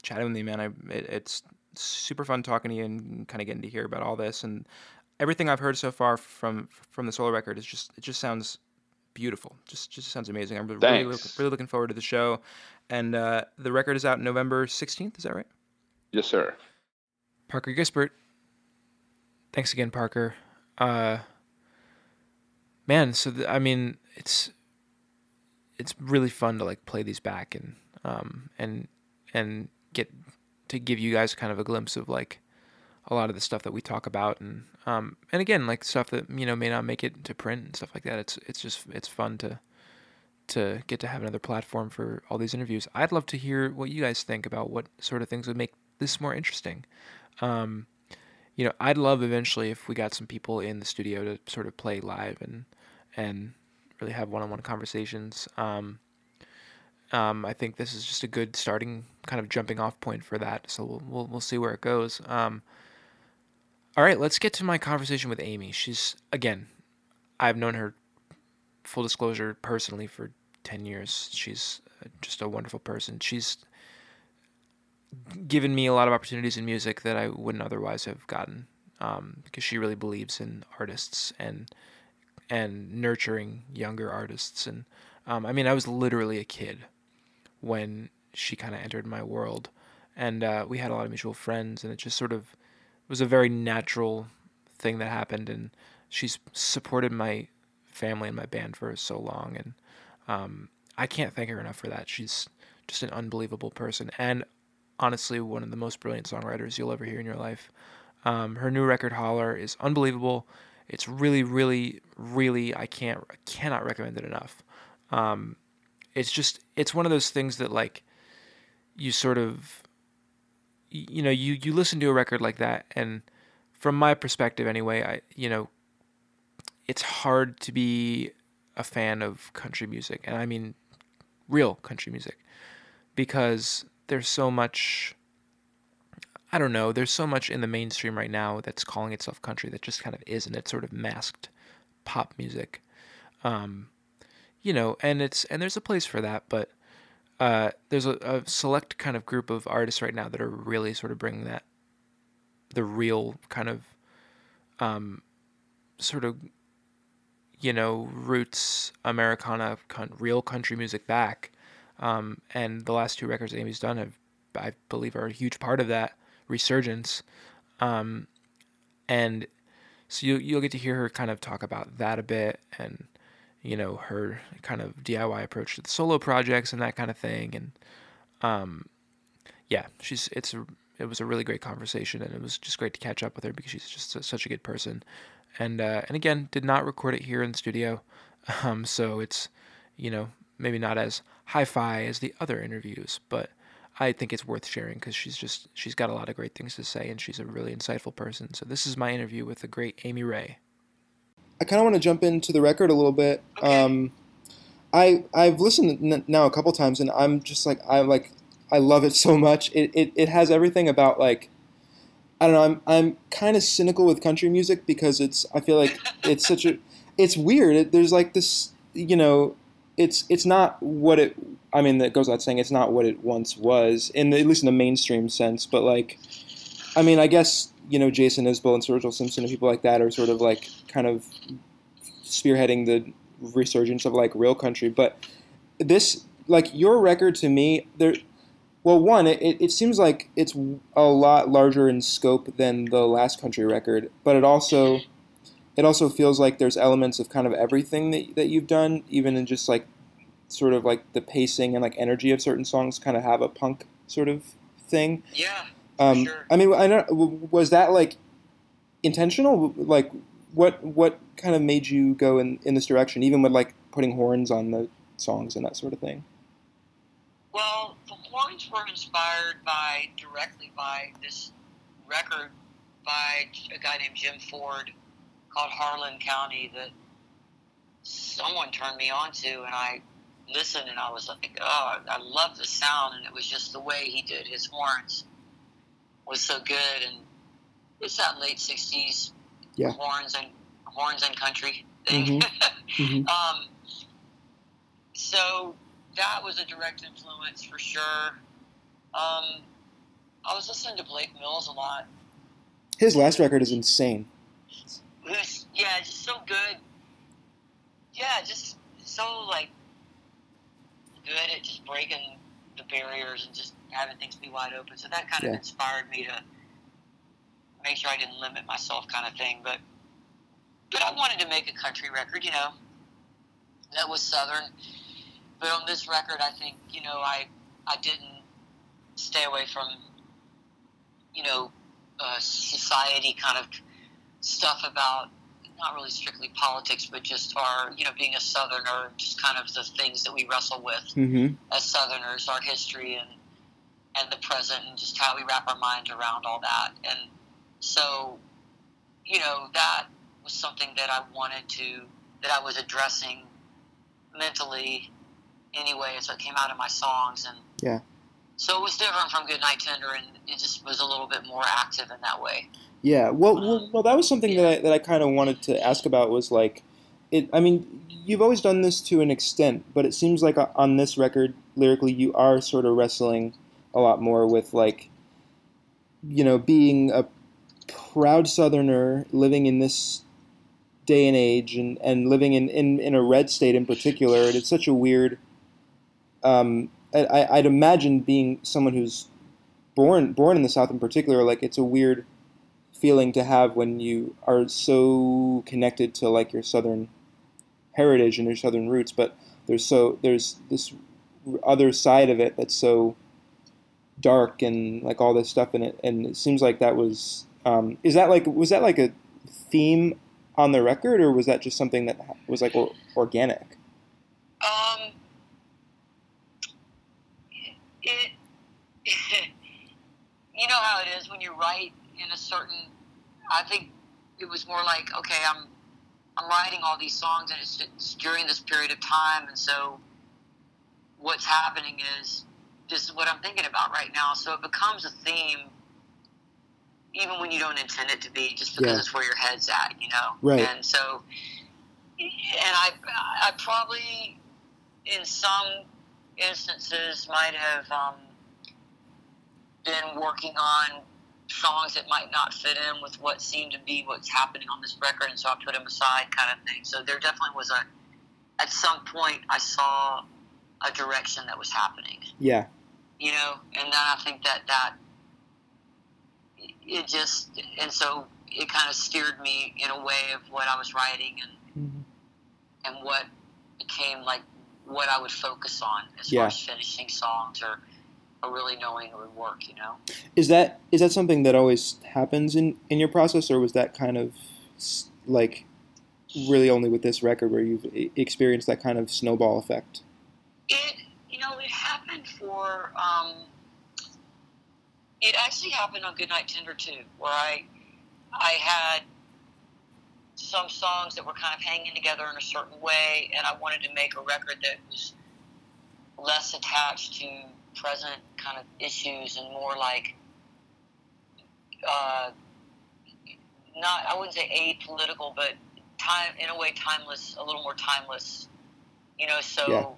chatting with me, man. I it, it's super fun talking to you and kind of getting to hear about all this and everything I've heard so far from from the solo record is just it just sounds beautiful. Just just sounds amazing. I'm really look, really looking forward to the show, and uh, the record is out November 16th. Is that right? Yes, sir. Parker Gispert. Thanks again, Parker. Uh, man, so I mean, it's it's really fun to like play these back and um and and get to give you guys kind of a glimpse of like a lot of the stuff that we talk about and um and again like stuff that you know may not make it to print and stuff like that it's it's just it's fun to to get to have another platform for all these interviews i'd love to hear what you guys think about what sort of things would make this more interesting um you know i'd love eventually if we got some people in the studio to sort of play live and and really have one-on-one conversations um um, I think this is just a good starting kind of jumping off point for that. So we'll we'll, we'll see where it goes. Um, all right, let's get to my conversation with Amy. She's again, I've known her, full disclosure, personally for ten years. She's uh, just a wonderful person. She's given me a lot of opportunities in music that I wouldn't otherwise have gotten um, because she really believes in artists and and nurturing younger artists. And um, I mean, I was literally a kid when she kind of entered my world, and uh, we had a lot of mutual friends, and it just sort of was a very natural thing that happened. And she's supported my family and my band for so long, and um, I can't thank her enough for that. She's just an unbelievable person, and honestly, one of the most brilliant songwriters you'll ever hear in your life. Um, her new record, Holler, is unbelievable. It's really, really, really. I can't, I cannot recommend it enough. Um, it's just, it's one of those things that like, you sort of, you know, you you listen to a record like that, and from my perspective, anyway, I, you know, it's hard to be a fan of country music, and I mean, real country music, because there's so much I don't know, there's so much in the mainstream right now that's calling itself country that just kind of isn't. It's sort of masked pop music. Um, you know, and it's and there's a place for that, but uh, there's a, a select kind of group of artists right now that are really sort of bringing that the real kind of um, sort of you know roots Americana con- real country music back. Um, and the last two records Amy's done have I believe are a huge part of that resurgence. Um, and so you, you'll get to hear her kind of talk about that a bit and, you know, her kind of DIY approach to the solo projects and that kind of thing. And, um, yeah, she's, it's a, it was a really great conversation and it was just great to catch up with her because she's just a, such a good person. And, uh, and again, did not record it here in the studio. Um, so it's, you know, maybe not as hi-fi as the other interviews, but I think it's worth sharing because she's just she's got a lot of great things to say and she's a really insightful person. So this is my interview with the great Amy Ray. I kind of want to jump into the record a little bit. Okay. Um, I I've listened now a couple times and I'm just like I like I love it so much. It it, it has everything about like I don't know. I'm I'm kind of cynical with country music because it's I feel like it's such a it's weird. It, there's like this you know it's it's not what it I mean, that goes without saying, it's not what it once was, in the, at least in the mainstream sense. But like, I mean, I guess you know Jason Isbell and Sturgill Simpson and people like that are sort of like kind of spearheading the resurgence of like real country. But this, like your record to me, there. Well, one, it, it seems like it's a lot larger in scope than the last country record, but it also it also feels like there's elements of kind of everything that, that you've done, even in just like sort of like the pacing and like energy of certain songs kind of have a punk sort of thing. Yeah. Um, sure. I mean, I don't. Was that like intentional? Like, what what kind of made you go in in this direction, even with like putting horns on the songs and that sort of thing? Well, the horns were inspired by directly by this record by a guy named Jim Ford called Harlan County that someone turned me on to, and I listened and I was like, oh, I love the sound, and it was just the way he did his horns was so good, and it's that late '60s yeah. horns and horns and country thing. Mm-hmm. mm-hmm. um, so that was a direct influence for sure. Um, I was listening to Blake Mills a lot. His last record is insane. Was, yeah, just so good. Yeah, just so like good at just breaking the barriers and just having things be wide open. So that kind of Yeah. inspired me to make sure I didn't limit myself, kind of thing. But but I wanted to make a country record, you know. that was Southern. But on this record, I think you know I I didn't stay away from you know uh, society kind of stuff about not really strictly politics, but just our you know being a Southerner, just kind of the things that we wrestle with Mm-hmm. as Southerners, our history and and the present, and just how we wrap our mind around all that. And so, you know, that was something that I wanted to that I was addressing mentally anyway, so it came out in my songs and Yeah. So it was different from Goodnight Tender, and it just was a little bit more active in that way. Yeah, well, um, well, well, that was something that I, that I kind of wanted to ask about was like, it. I mean, you've always done this to an extent, but it seems like uh, on this record, lyrically, you are sort of wrestling a lot more with like, you know, being a proud Southerner living in this day and age, and, and living in, in, in a red state in particular, and it's such a weird. Um, I, I'd imagine being someone who's born born in the South in particular, like it's a weird feeling to have when you are so connected to like your southern heritage and your southern roots but there's so there's this other side of it that's so dark and like all this stuff in it and it seems like that was um, is that like was that like a theme on the record or was that just something that was like or, organic Um, it, you know how it is when you write in a certain. I think it was more like, okay, I'm, I'm writing all these songs, and it's, it's during this period of time, and so, what's happening is, this is what I'm thinking about right now. So it becomes a theme, even when you don't intend it to be, just because Yeah. it's where your head's at, you know. Right. And so, and I, I probably, in some instances might have um, been working on songs that might not fit in with what seemed to be what's happening on this record, and so I put them aside, kind of thing. So there definitely was a, at some point, I saw a direction that was happening, yeah you know, and then I think that that it just, and so it kind of steered me in a way of what I was writing and mm-hmm. and what became like what I would focus on as Yeah. far as finishing songs or, or really knowing it would work, you know. is that is that something that always happens in in your process or was that kind of like really only with this record where you've experienced that kind of snowball effect It, know, it happened for, um, it actually happened on Goodnight Tender too, where I, I had some songs that were kind of hanging together in a certain way, and I wanted to make a record that was less attached to present kind of issues and more like, uh, not I wouldn't say apolitical, but time in a way timeless, a little more timeless. You know, so.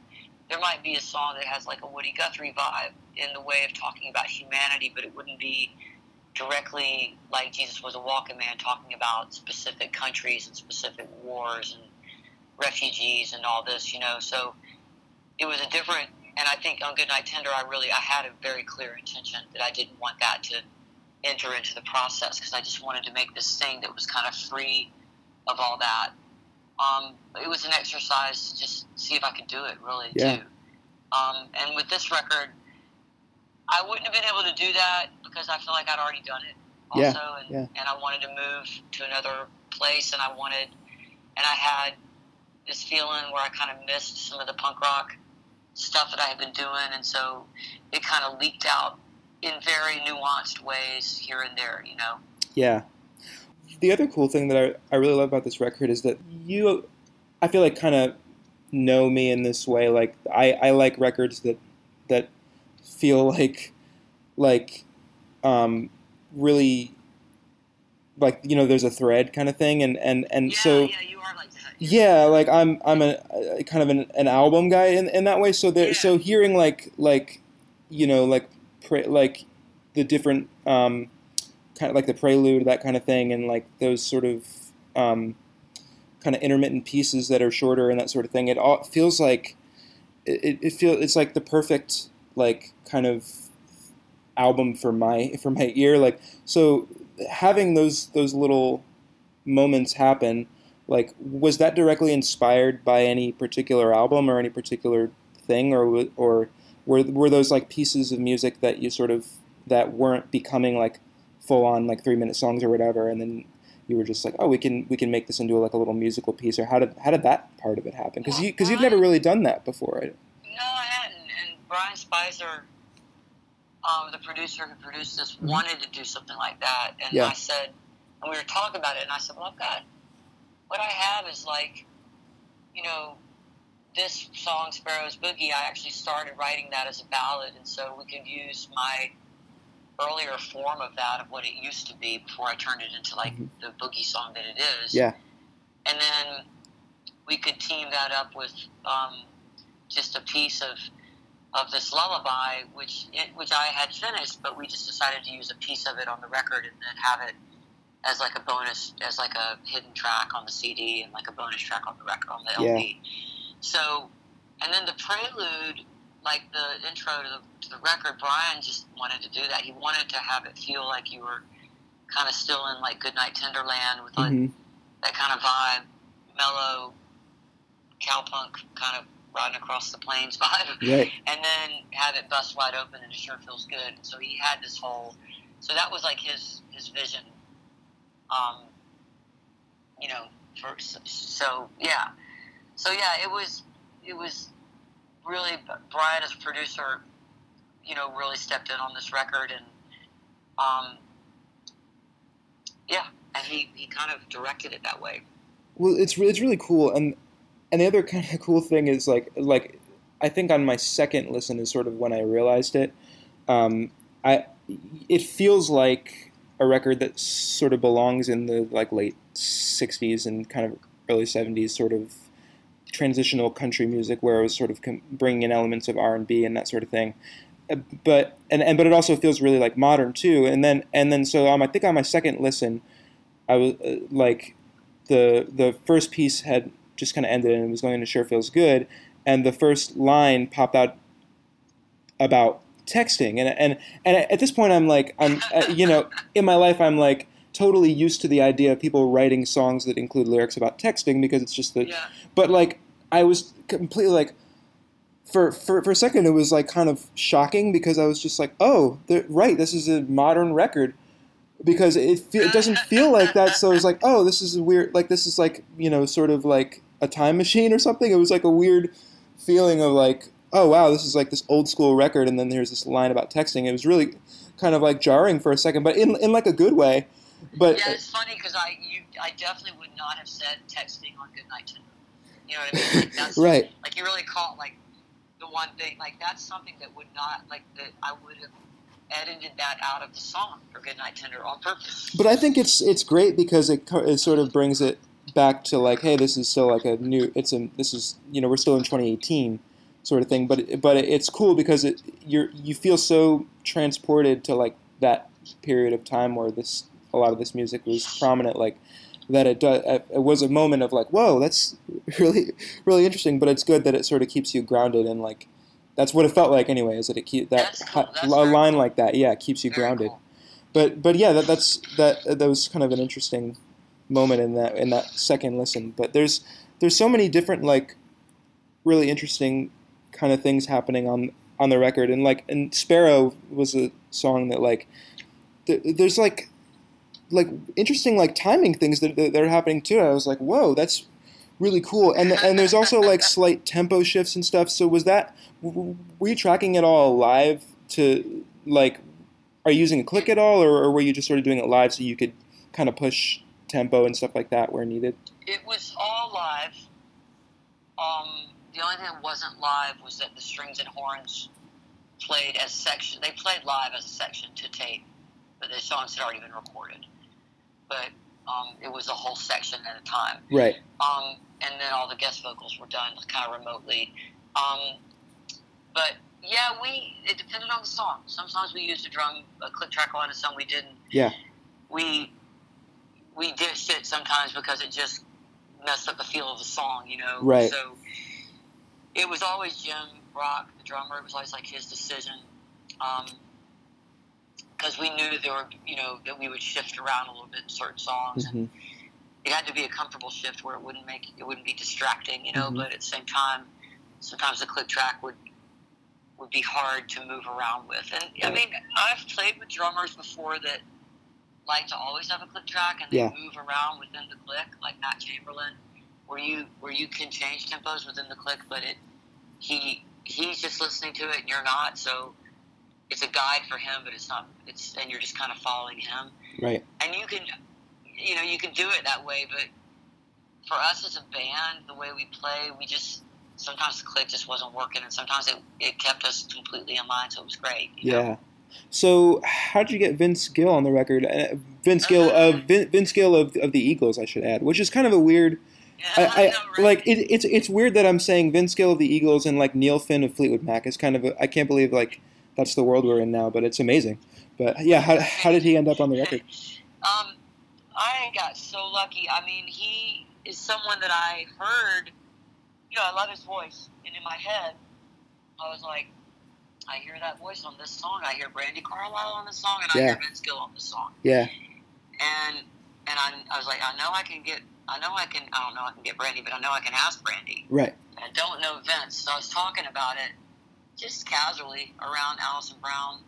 There might be a song that has like a Woody Guthrie vibe in the way of talking about humanity, but it wouldn't be directly like Jesus was a walking man talking about specific countries and specific wars and refugees and all this, you know. So it was a different and I think on Goodnight Tender I really I had a very clear intention that I didn't want that to enter into the process because I just wanted to make this thing that was kind of free of all that. Um, it was an exercise to just see if I could do it really Yeah. too. Um, and with this record, I wouldn't have been able to do that because I feel like I'd already done it Yeah, also, and, yeah. and I wanted to move to another place, and I wanted, and I had this feeling where I kind of missed some of the punk rock stuff that I had been doing, and so it kind of leaked out in very nuanced ways here and there, you know. Yeah. The other cool thing that I, I really love about this record is that you, I feel like, kind of know me in this way. Like I, I like records that that feel like like um, really like you know there's a thread kind of thing and and and yeah, so yeah, you are like that. yeah like i'm i'm a, a kind of an, an album guy in, in that way so there Yeah. so hearing like like you know like like the different um kind of like the prelude that kind of thing and like those sort of um kind of intermittent pieces that are shorter and that sort of thing it all feels like it, it feels it's like the perfect like kind of album for my for my ear like so having those those little moments happen like was that directly inspired by any particular album or any particular thing, or or were were those like pieces of music that you sort of that weren't becoming like full on like three minute songs or whatever, and then you were just like, oh, we can we can make this into like a little musical piece, or how did how did that part of it happen? Because you because you've never really done that before. Right? No, I hadn't. And Brian Speiser, um, the producer who produced this, wanted to do something like that. And Yeah. I said, and we were talking about it, and I said, well, I've got, what I have is like, you know, this song, Sparrow's Boogie, I actually started writing that as a ballad, and so we could use my earlier form of that, of what it used to be before I turned it into like Mhm. the boogie song that it is Yeah. and then we could team that up with um, just a piece of of this lullaby, which it, which I had finished, but we just decided to use a piece of it on the record and then have it as like a bonus, as like a hidden track on the CD and like a bonus track on the record on the LP. Yeah. So, and then the prelude, like the intro to the, to the record, Brian just wanted to do that. He wanted to have it feel like you were kind of still in like Goodnight Tenderland with like hmm that kind of vibe, mellow, cowpunk kind of riding across the plains vibe, Right. and then have it bust wide open and it sure feels good. So he had this whole, so that was like his his vision. Um, you know, for so yeah, so yeah, it was it was really Brian as producer, you know, really stepped in on this record and um, yeah, and he, he kind of directed it that way. Well, it's it's really cool, and and the other kind of cool thing is like like I think on my second listen is sort of when I realized it. Um, I it feels like a record that sort of belongs in the like late '60s and kind of early '70s sort of transitional country music, where it was sort of com- bringing in elements of R and B and that sort of thing. Uh, But and, and but it also feels really like modern too. And then and then so um, I think on my second listen, I was uh, like the the first piece had just kind of ended and it was going into sure feels good and the first line popped out about texting and and and at this point I'm like I'm uh, you know in my life I'm like totally used to the idea of people writing songs that include lyrics about texting because it's just the Yeah. but like I was completely like for, for, for a second it was like kind of shocking because I was just like oh right this is a modern record. Because it fe- it doesn't feel like that so it was like oh this is weird like this is like you know sort of like a time machine or something. It was like a weird feeling of like oh wow this is like this old school record and then there's this line about texting. It was really kind of like jarring for a second but in, in like a good way. But Yeah, it's funny because I you I definitely would not have said texting on Goodnight Tender. You know what I mean? Like that's right like you really caught like the one thing like that's something that would not like that I would have edited that out of the song for Goodnight Tender on purpose. But I think it's it's great because it, it sort of brings it back to like, hey, this is still like a new. It's a this is you know we're still in 2018 sort of thing. But but it's cool because it you're you feel so transported to like that period of time where this a lot of this music was prominent. Like that it does it was a moment of like, whoa, that's really really interesting. But it's good that it sort of keeps you grounded and like. That's what it felt like, anyway. Is that it keep that That's cool. That's a line cool. like that? Yeah, keeps you Very grounded cool. but but yeah, that, that's that that was kind of an interesting moment in that in that second listen. But there's there's so many different like really interesting kind of things happening on on the record, and like and Sparrow was a song that like th- there's like like interesting like timing things that, that that are happening too. I was like, whoa, that's really cool. And and there's also like slight tempo shifts and stuff. So was that were you tracking it all live to like are you using a click at all, or, or were you just sort of doing it live so you could kind of push tempo and stuff like that where needed? It was all live. Um, the only thing that wasn't live was that the strings and horns played as section. They played live as a section to tape, but the songs had already been recorded. But um, it was a whole section at a time. Right. Um, and then all the guest vocals were done kind of remotely. Um, but yeah, we it depended on the song. Some songs we used a drum, a click track on, and some we didn't. Yeah. We we ditched it sometimes because it just messed up the feel of the song, you know. Right. So it was always Jim Rock, the drummer. It was always like his decision. Because we knew there were, you know, that we would shift around a little bit in certain songs, and hmm it had to be a comfortable shift where it wouldn't make it wouldn't be distracting, you know. Mhm. But at the same time, sometimes the click track would would be hard to move around with. And I mean, I've played with drummers before that like to always have a click track and they Yeah. move around within the click, like Matt Chamberlain, where you where you can change tempos within the click, but it he he's just listening to it and you're not, so it's a guide for him, but it's not. It's and you're just kind of following him Right. and you can you know you can do it that way but for us as a band the way we play we just sometimes the click just wasn't working and sometimes it, it kept us completely in line so it was great you know? Yeah. So, how did you get Vince Gill on the record? Uh, Vince Gill of Vince Gill of, of the Eagles, I should add, which is kind of a weird. I, I, like it, it's it's weird that I'm saying Vince Gill of the Eagles and like Neil Finn of Fleetwood Mac is kind of a, I can't believe like that's the world we're in now, but it's amazing. But yeah, how, how did he end up on the record? um i got so lucky i mean he is someone that i heard you know i love his voice and in my head i was like i hear that voice on this song i hear brandi carlile on this song and i Yeah. hear vince gill on this song Yeah, and and I, I was like, I know I can get, I know I can, I don't know I can get Brandi, but I know I can ask Brandi. right. I don't know Vince, so I was talking about it just casually around Alison Brown,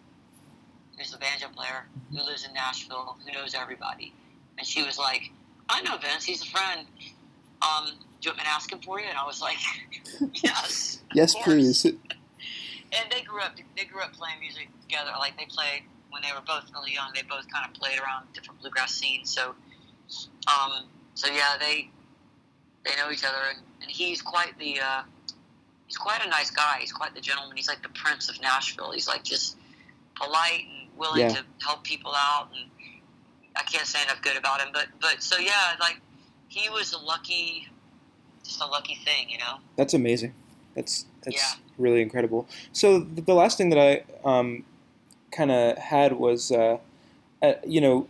who's a banjo player who lives in Nashville, who knows everybody, and she was like, I know Vince, he's a friend. Um, do you want me to ask him for you? And I was like, yes. Yes, please. and they grew up they grew up playing music together like they played when they were both really young they both kind of played around different bluegrass scenes so um so yeah they they know each other and, and he's quite the uh he's quite a nice guy he's quite the gentleman he's like the prince of nashville he's like just polite and willing Yeah. to help people out and i can't say enough good about him but but so yeah like he was a lucky just a lucky thing you know That's amazing. That's that's Yeah. really incredible. So the, the last thing that I um, kind of had was, uh, uh, you know,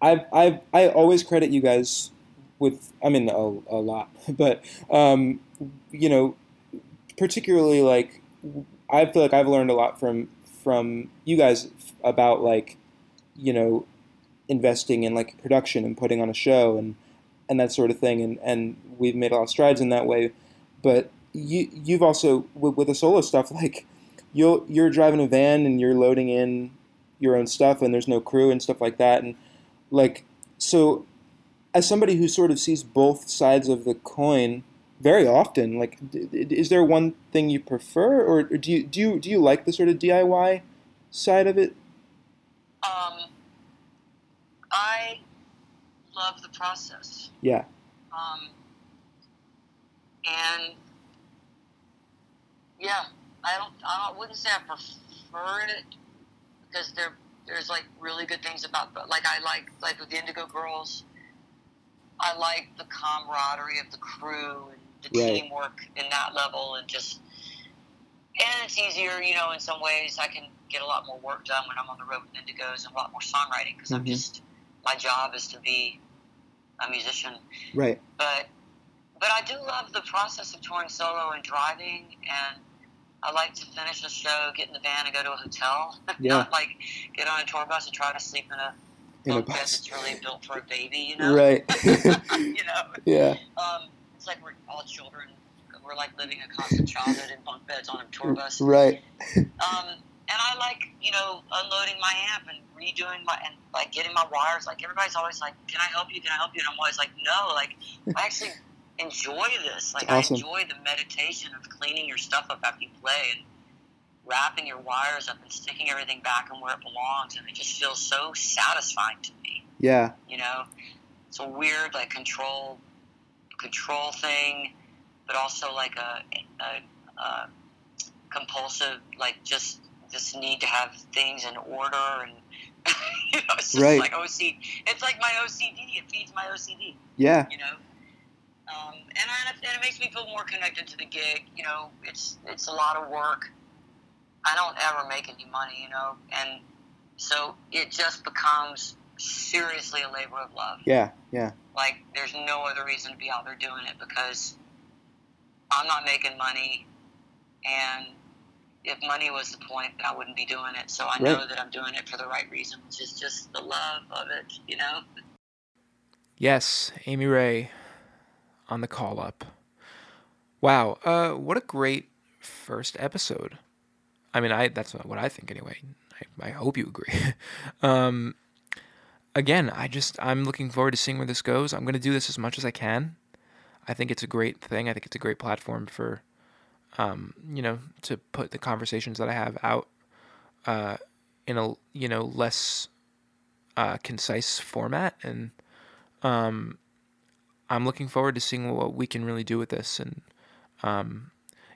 I I I always credit you guys with I mean a, a lot, but um, you know, particularly like I feel like I've learned a lot from from you guys about like you know investing in like production and putting on a show and and that sort of thing and and we've made a lot of strides in that way. But you you've also with, with the solo stuff like you'll you're driving a van and you're loading in your own stuff and there's no crew and stuff like that. And like so as somebody who sort of sees both sides of the coin very often like is there one thing you prefer or do you do you do you like the sort of DIY side of it Um, I love the process. yeah Um, and yeah, I don't, I don't, wouldn't say I prefer it because there, there's like really good things about, but like I like, like with the Indigo Girls, I like the camaraderie of the crew and the Right. teamwork in that level and just, and it's easier, you know, in some ways I can get a lot more work done when I'm on the road with Indigos and a lot more songwriting because I'm Mhm. just, my job is to be a musician right but but I do love the process of touring solo and driving, and I like to finish a show, get in the van, and go to a hotel. Yeah. Not like get on a tour bus and try to sleep in a in a bus that's really built for a baby. You know, right you know, yeah um, it's like we're all children. We're like living a constant childhood in bunk beds on a tour bus. right Um, and I like, you know, unloading my amp and redoing my, and like getting my wires. Like everybody's always like, "Can I help you? Can I help you?" And I'm always like, "No." Like I actually enjoy this. Like Awesome. I enjoy the meditation of cleaning your stuff up after you play and wrapping your wires up and sticking everything back and where it belongs. And it just feels so satisfying to me. yeah You know, it's a weird like control, control thing, but also like a, a, a compulsive like just this need to have things in order and you know it's just Right. like OC. It's like my OCD. It feeds my OCD. yeah You know. Um, and, I, and it makes me feel more connected to the gig. You know, it's it's a lot of work. I don't ever make any money, you know, and so it just becomes seriously a labor of love. yeah yeah Like, there's no other reason to be out there doing it because I'm not making money, and if money was the point, I wouldn't be doing it. So I know Right. that I'm doing it for the right reason, which is just the love of it, you know. Yes, Amy Ray on the call up. Wow, uh, what a great first episode. I mean, I that's what I think anyway. I, I hope you agree. um, again, I just I'm looking forward to seeing where this goes. I'm going to do this as much as I can. I think it's a great thing. I think it's a great platform for, um, you know, to put the conversations that I have out uh, in a you know less uh, concise format, and um, I'm looking forward to seeing what we can really do with this. And um,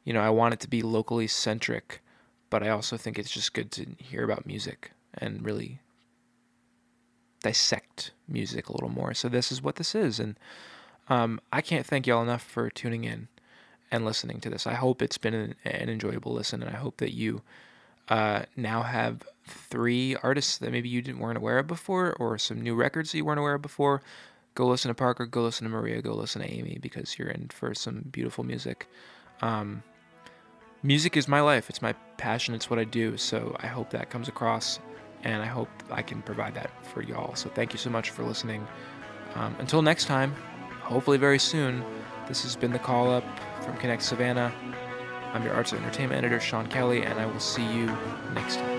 you know, I want it to be locally centric, but I also think it's just good to hear about music and really dissect music a little more. So this is what this is, and um, I can't thank y'all enough for tuning in and listening to this. I hope it's been an, an enjoyable listen, and I hope that you uh, now have three artists that maybe you didn't weren't aware of before, or some new records that you weren't aware of before. Go listen to Parker. Go listen to Maria. Go listen to Amy because you're in for some beautiful music. Um, music is my life. It's my passion. It's what I do. So I hope that comes across, and I hope I can provide that for y'all. So thank you so much for listening. Um, until next time, hopefully very soon. This has been the call up from Connect Savannah. I'm your arts and entertainment editor, Sean Kelly, and I will see you next time.